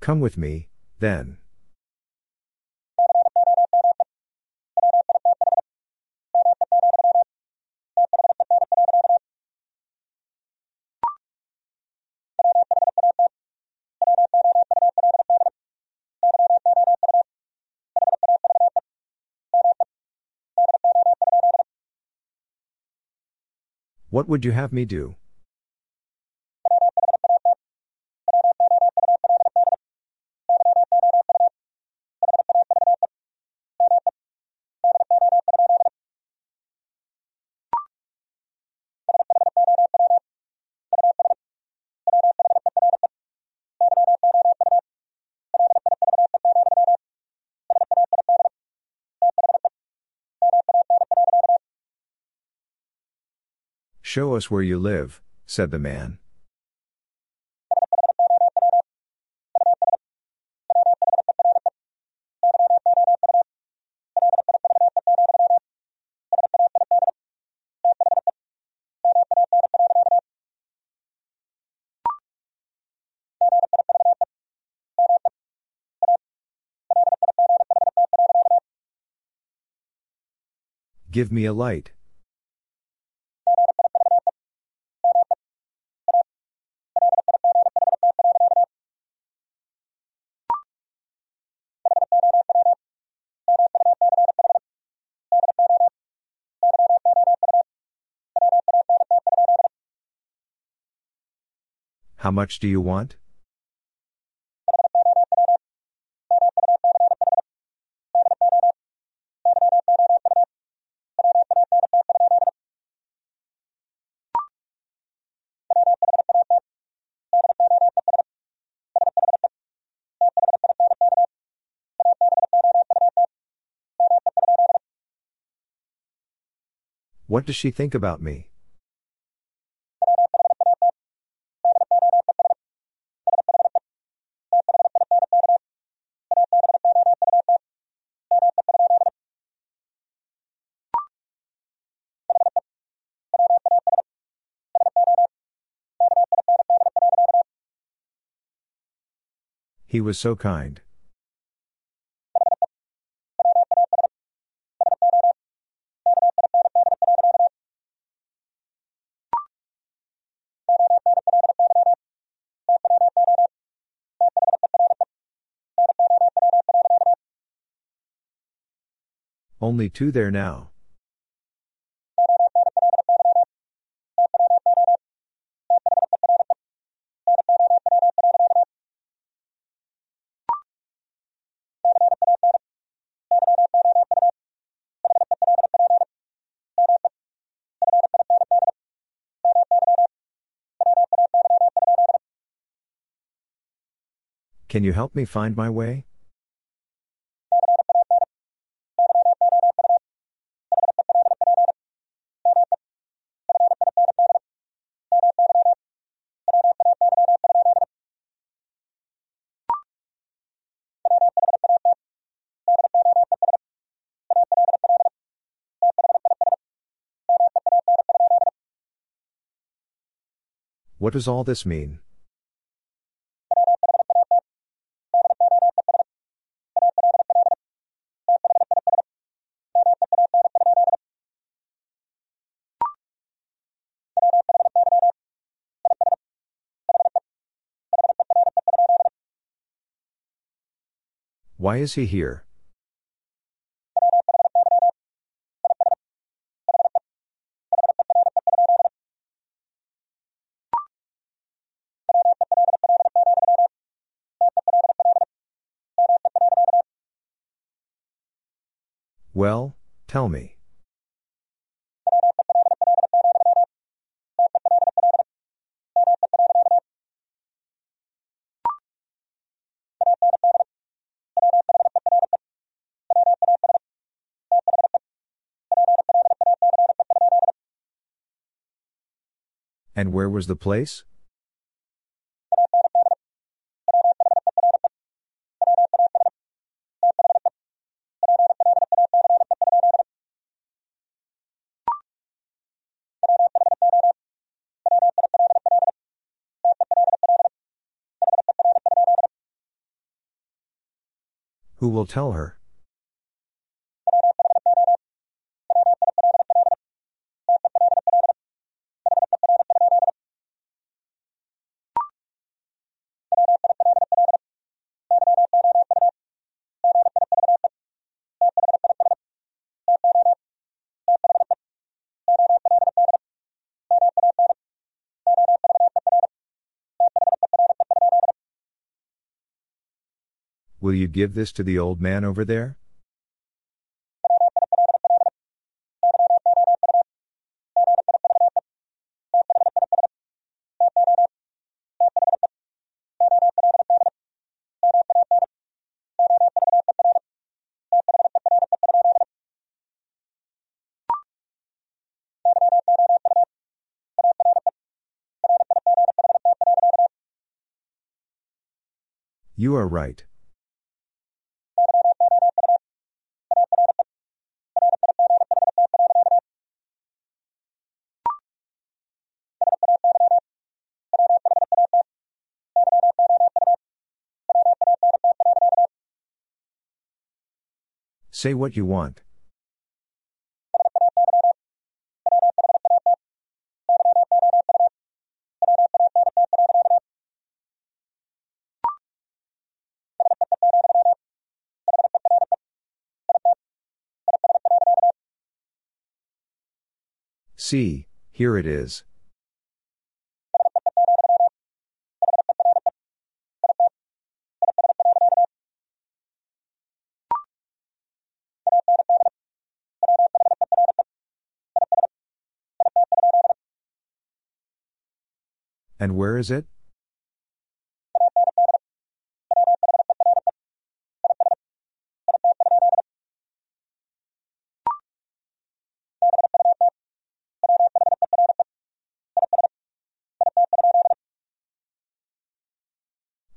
Come with me, then. What would you have me do? Show us where you live, said the man. Give me a light. How much do you want? What does she think about me? He was so kind. Only two there now. Can you help me find my way? What does all this mean? Why is he here? Well, tell me. And where was the place? Who will tell her? Will you give this to the old man over there? You are right. Say what you want. See, here it is. And where is it?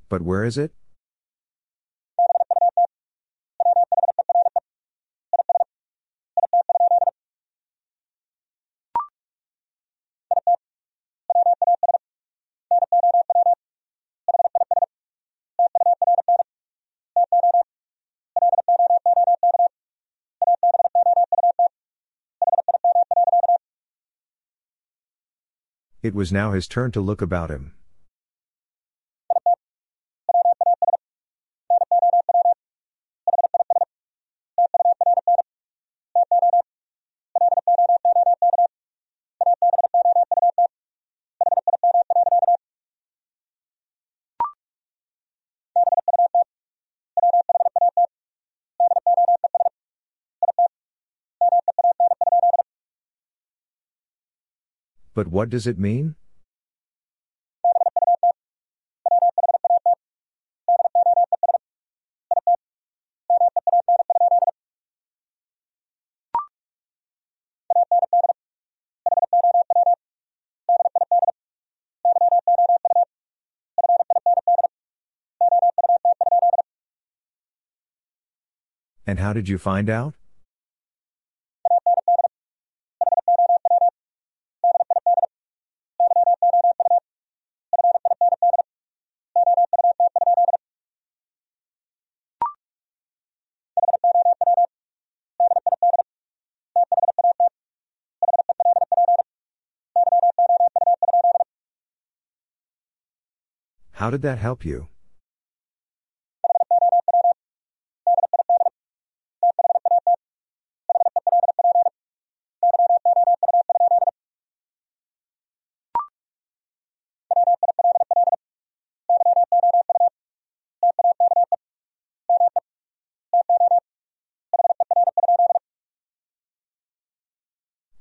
But where is it? It was now his turn to look about him. But what does it mean? And how did you find out? How did that help you?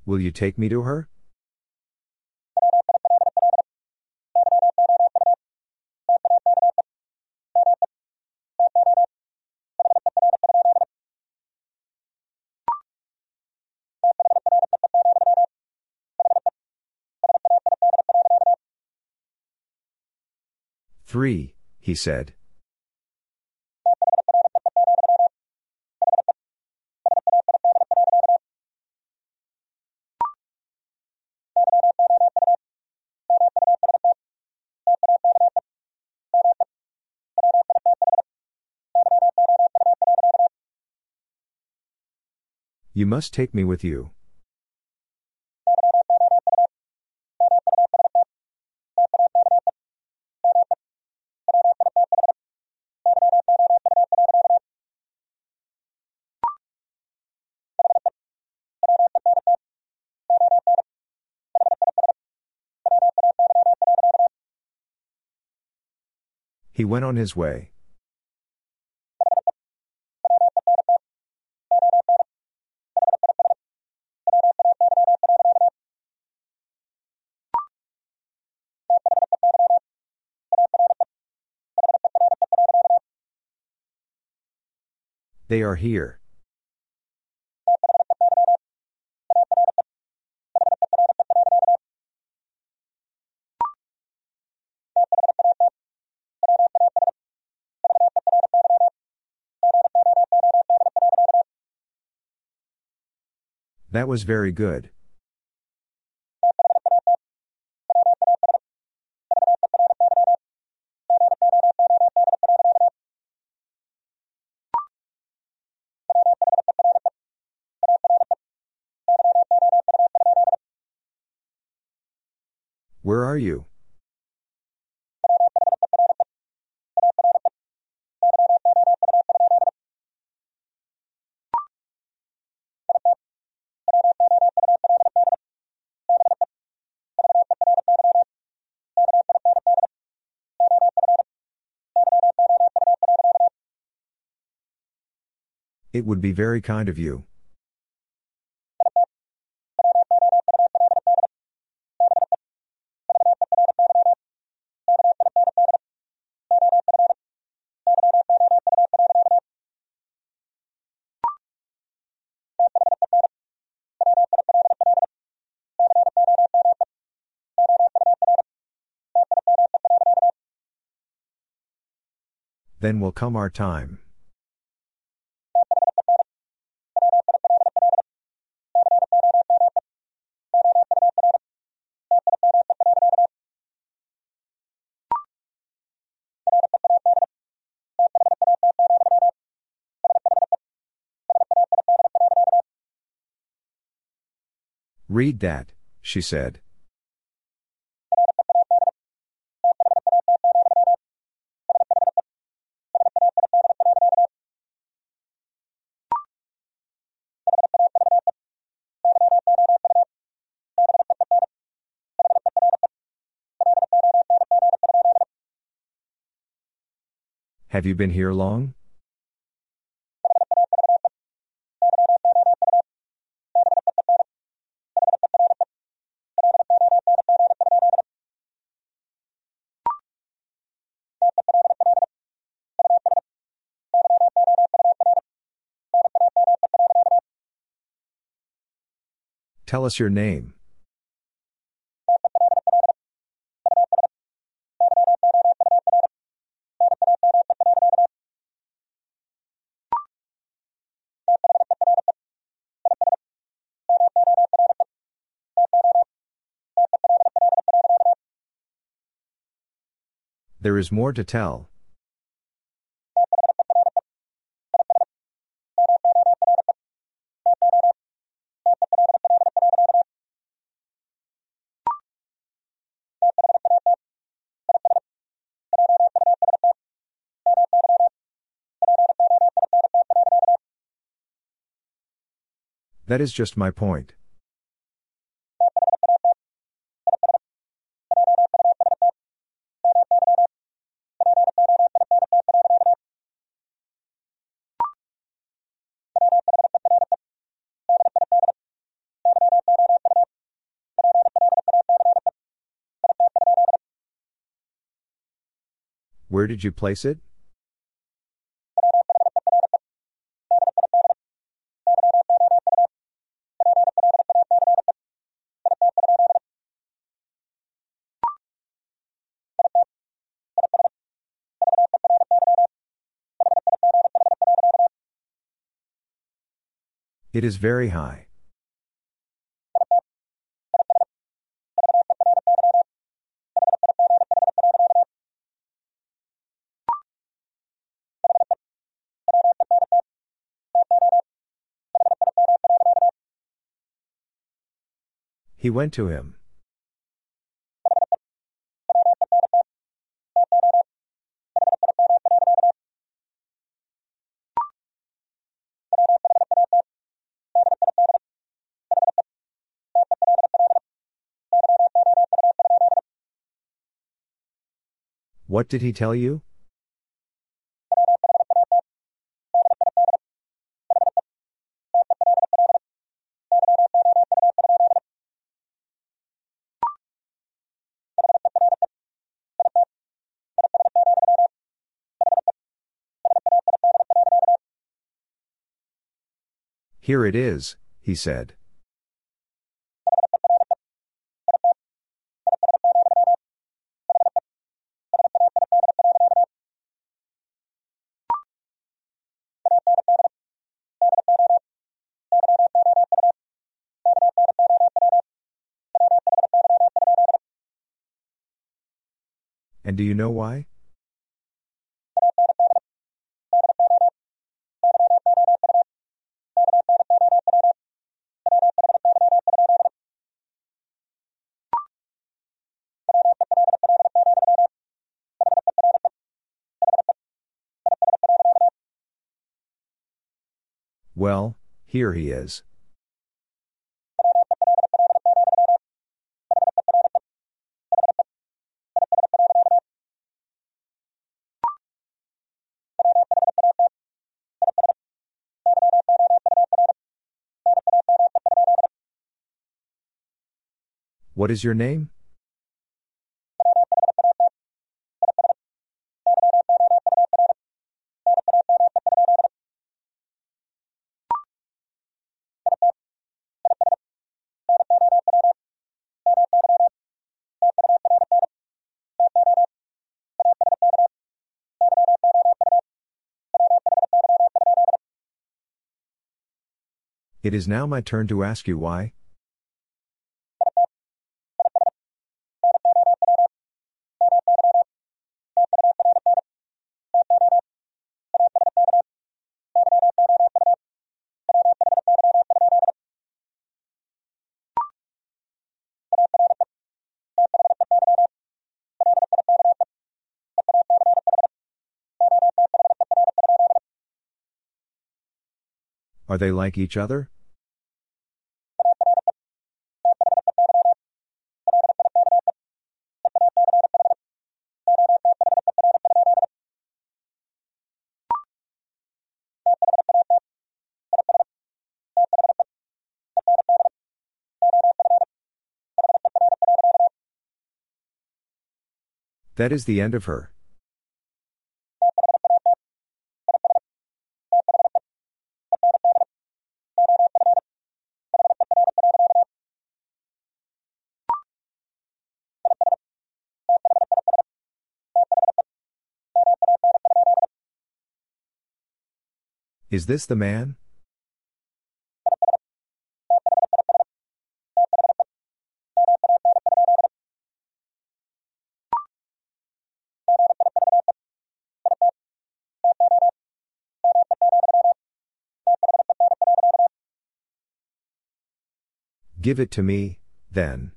Will you take me to her? Said. You must take me with you. He went on his way. They are here. That was very good. Where are you? It would be very kind of you. Then will come our time. Read that, she said. Have you been here long? Tell us your name. There is more to tell. That is just my point. Where did you place it? It is very high. He went to him. What did he tell you? Here it is, he said. And do you know why? Well, here he is. What is your name? It is now my turn to ask you why. Are they like each other? That is the end of her. Is this the man? Give it to me, then.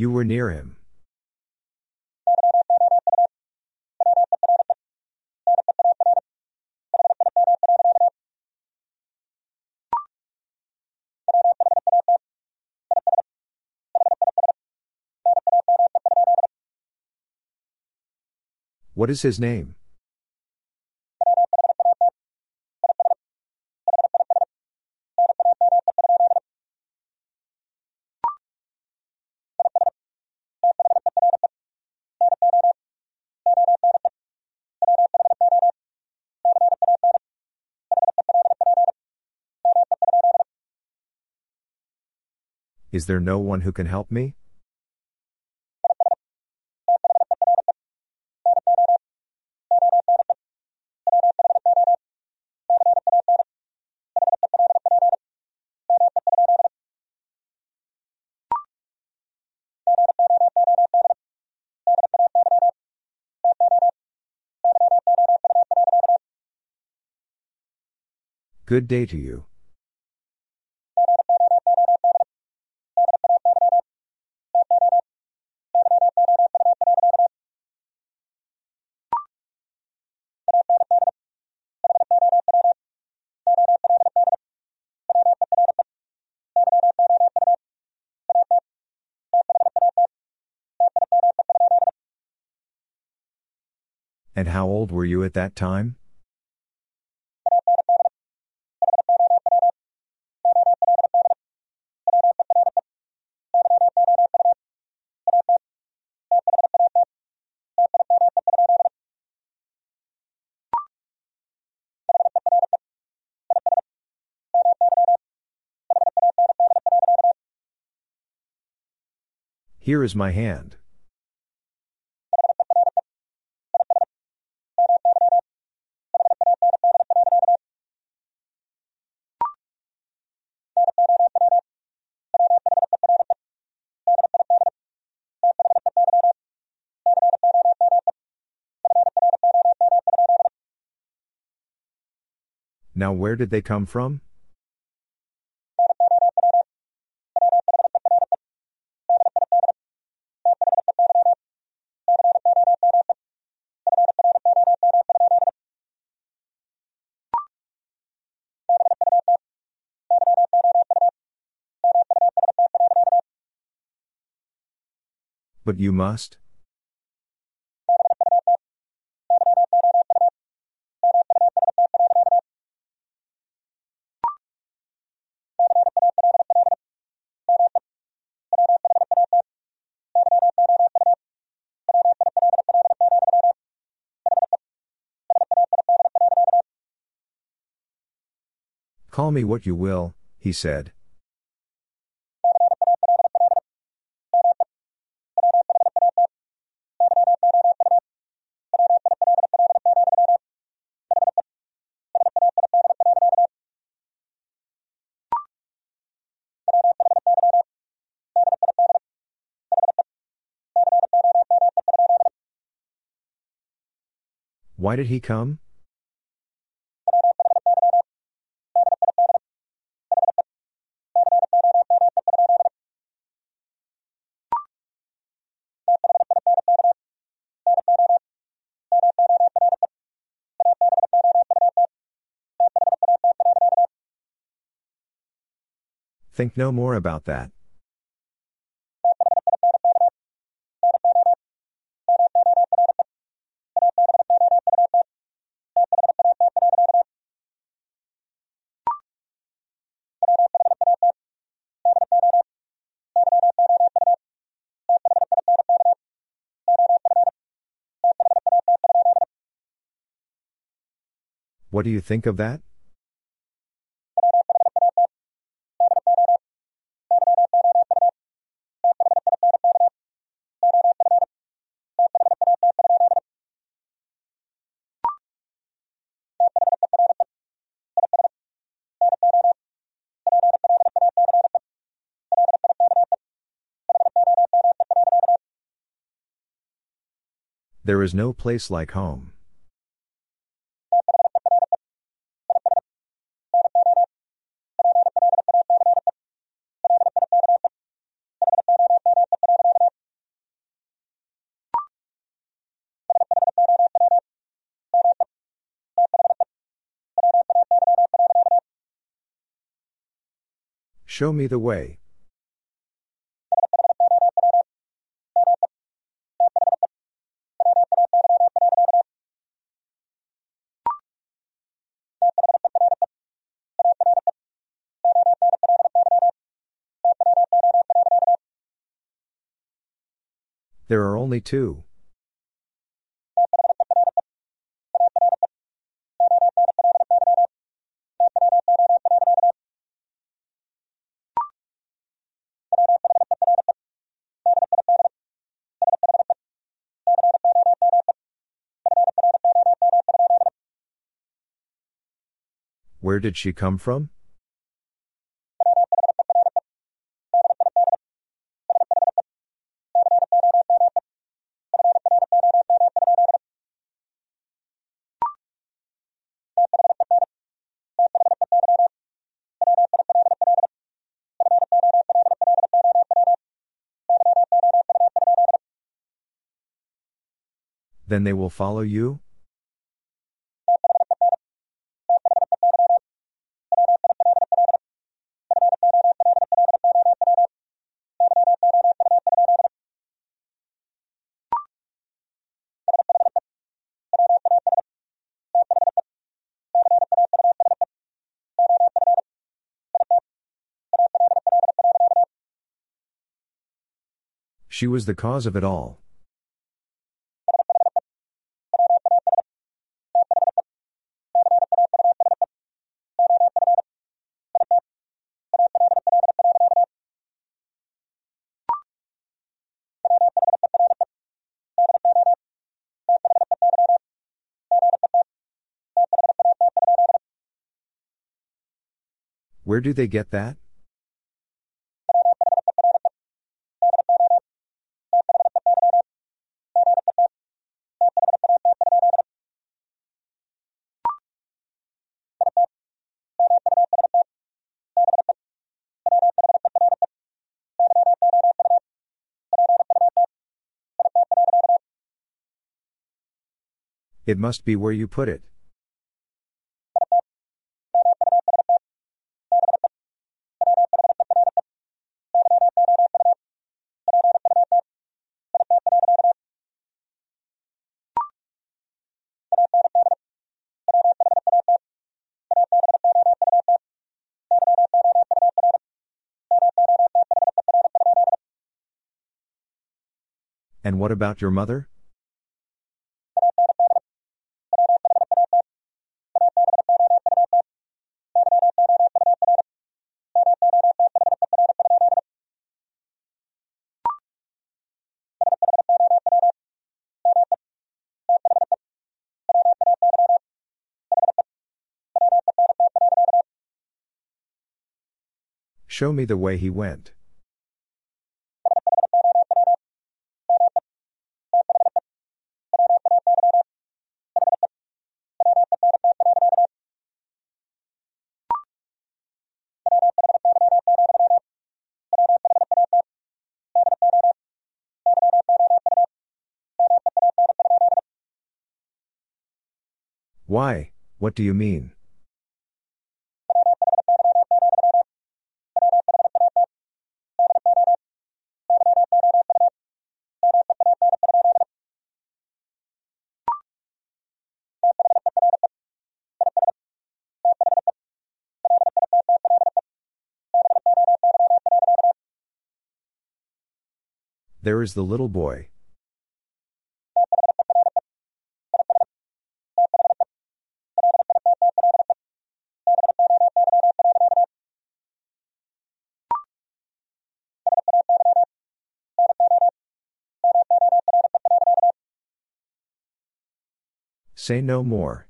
You were near him. What is his name? Is there no one who can help me? Good day to you. And how old were you at that time? Here is my hand. Now where did they come from? But you must? Call me what you will, he said. Why did he come? Think no more about that. What do you think of that? There is no place like home. Show me the way. There are only two. Where did she come from? Then they will follow you? She was the cause of it all. Where do they get that? It must be where you put it. And what about your mother? Show me the way he went. Why, what do you mean? There is the little boy. Say no more.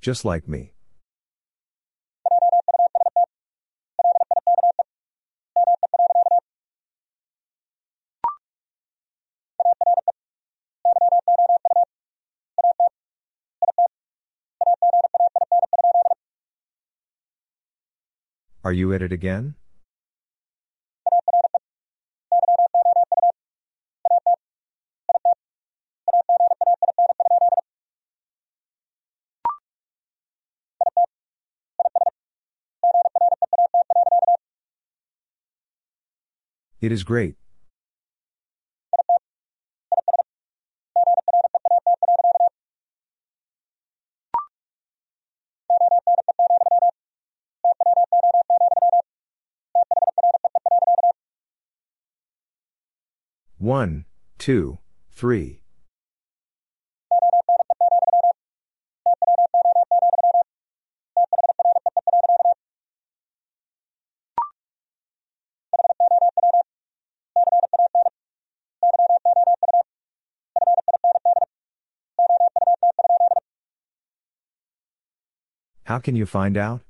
Just like me. Are you at it again? It is great. One, two, three. How can you find out?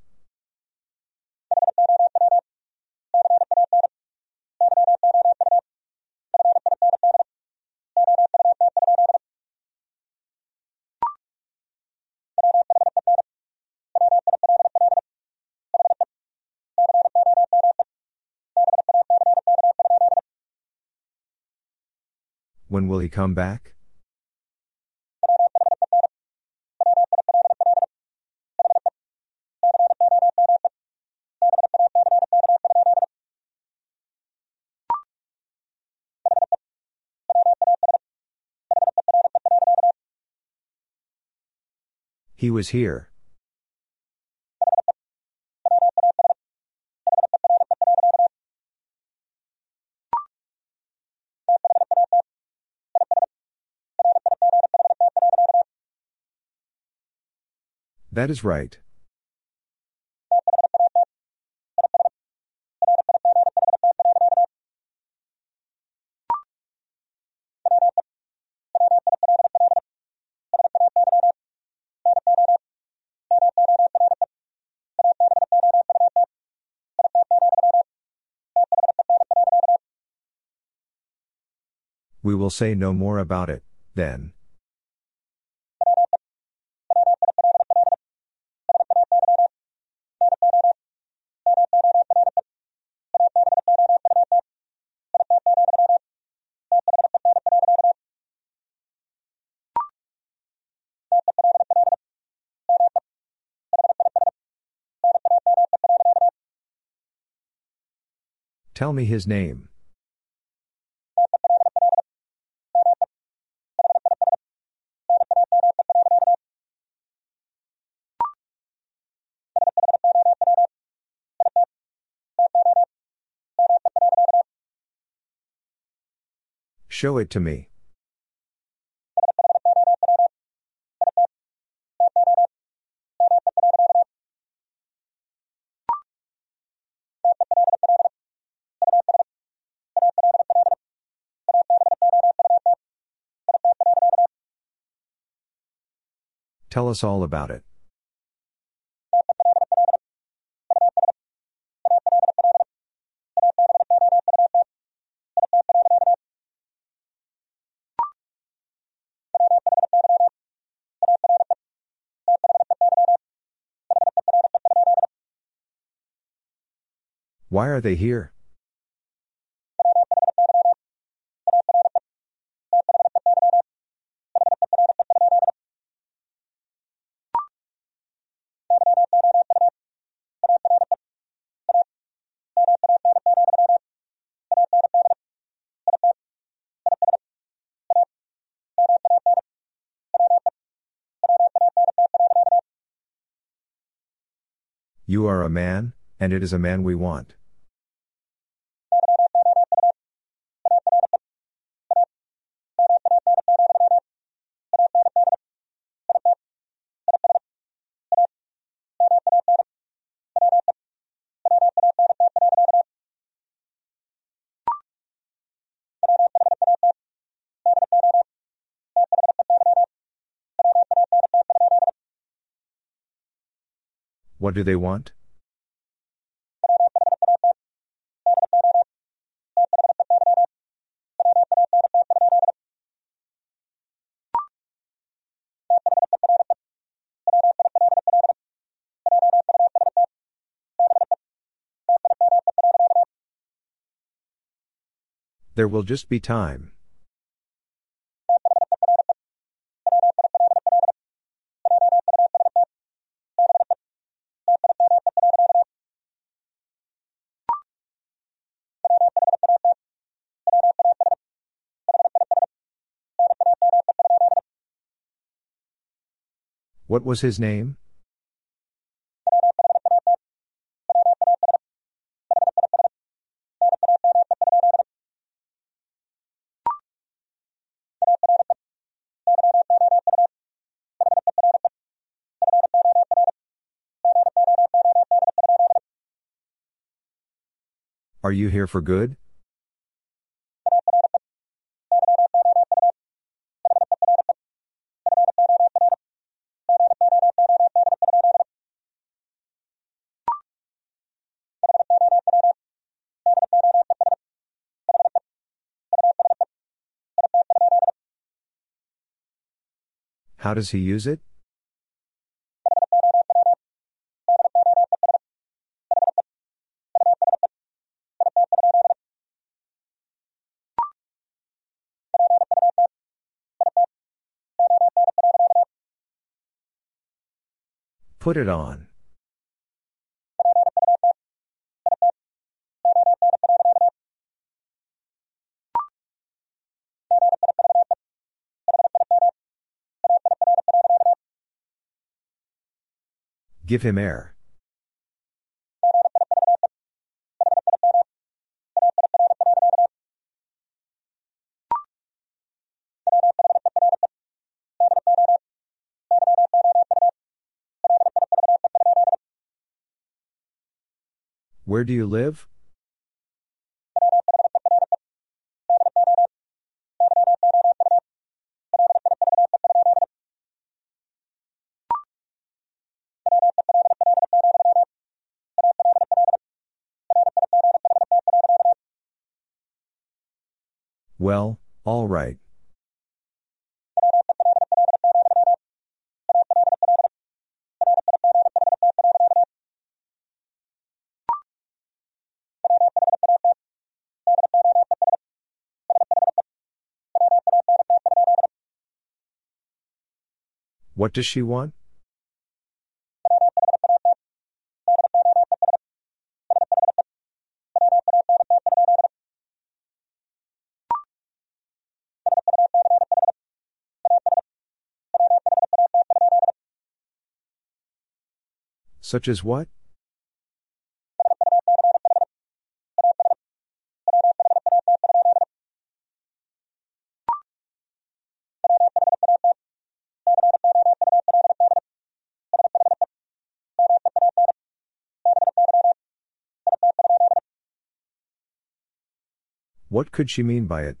He come back? He was here. That is right. We will say no more about it, then. Tell me his name. Show it to me. Tell us all about it. Why are they here? You are a man, and it is a man we want. What do they want? There will just be time. What was his name? Are you here for good? How does he use it? Put it on. Give him air. Where do you live? Well, all right. What does she want? Such as what? What could she mean by it?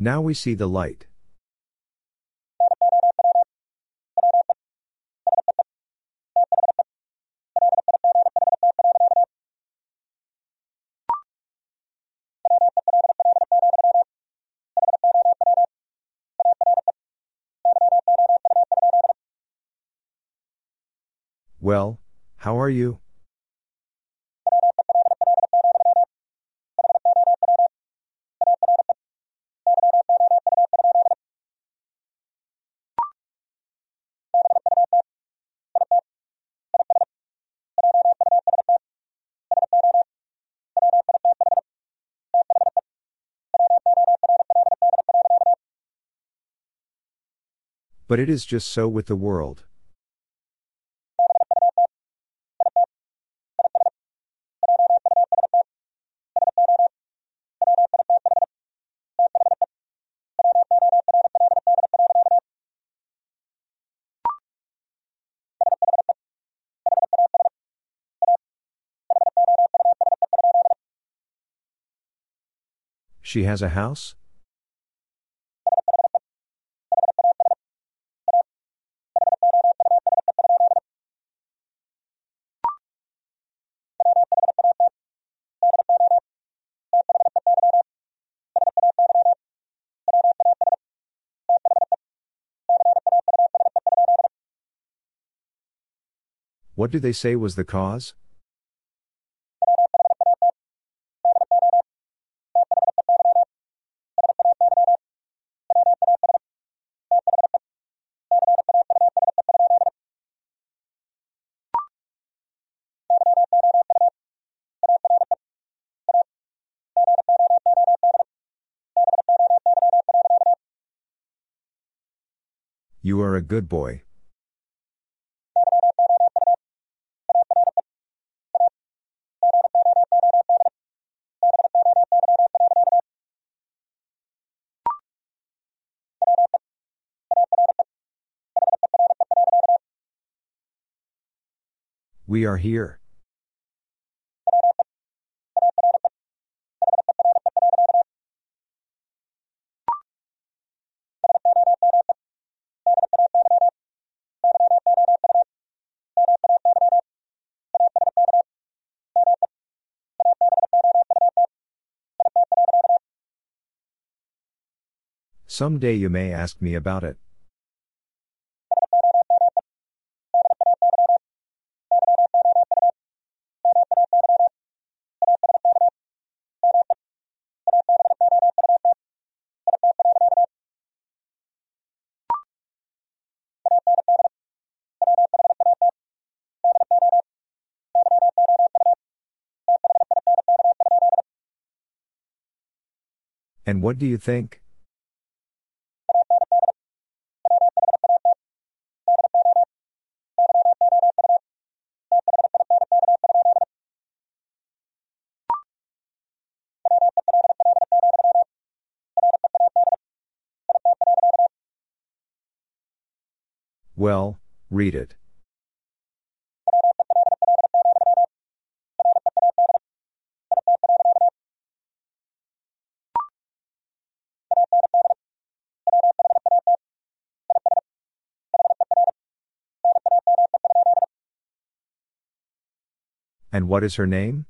Now we see the light. Well, how are you? But it is just so with the world. She has a house? What do they say was the cause? You are a good boy. We are here. Some day you may ask me about it. And what do you think? Well, read it. And what is her name?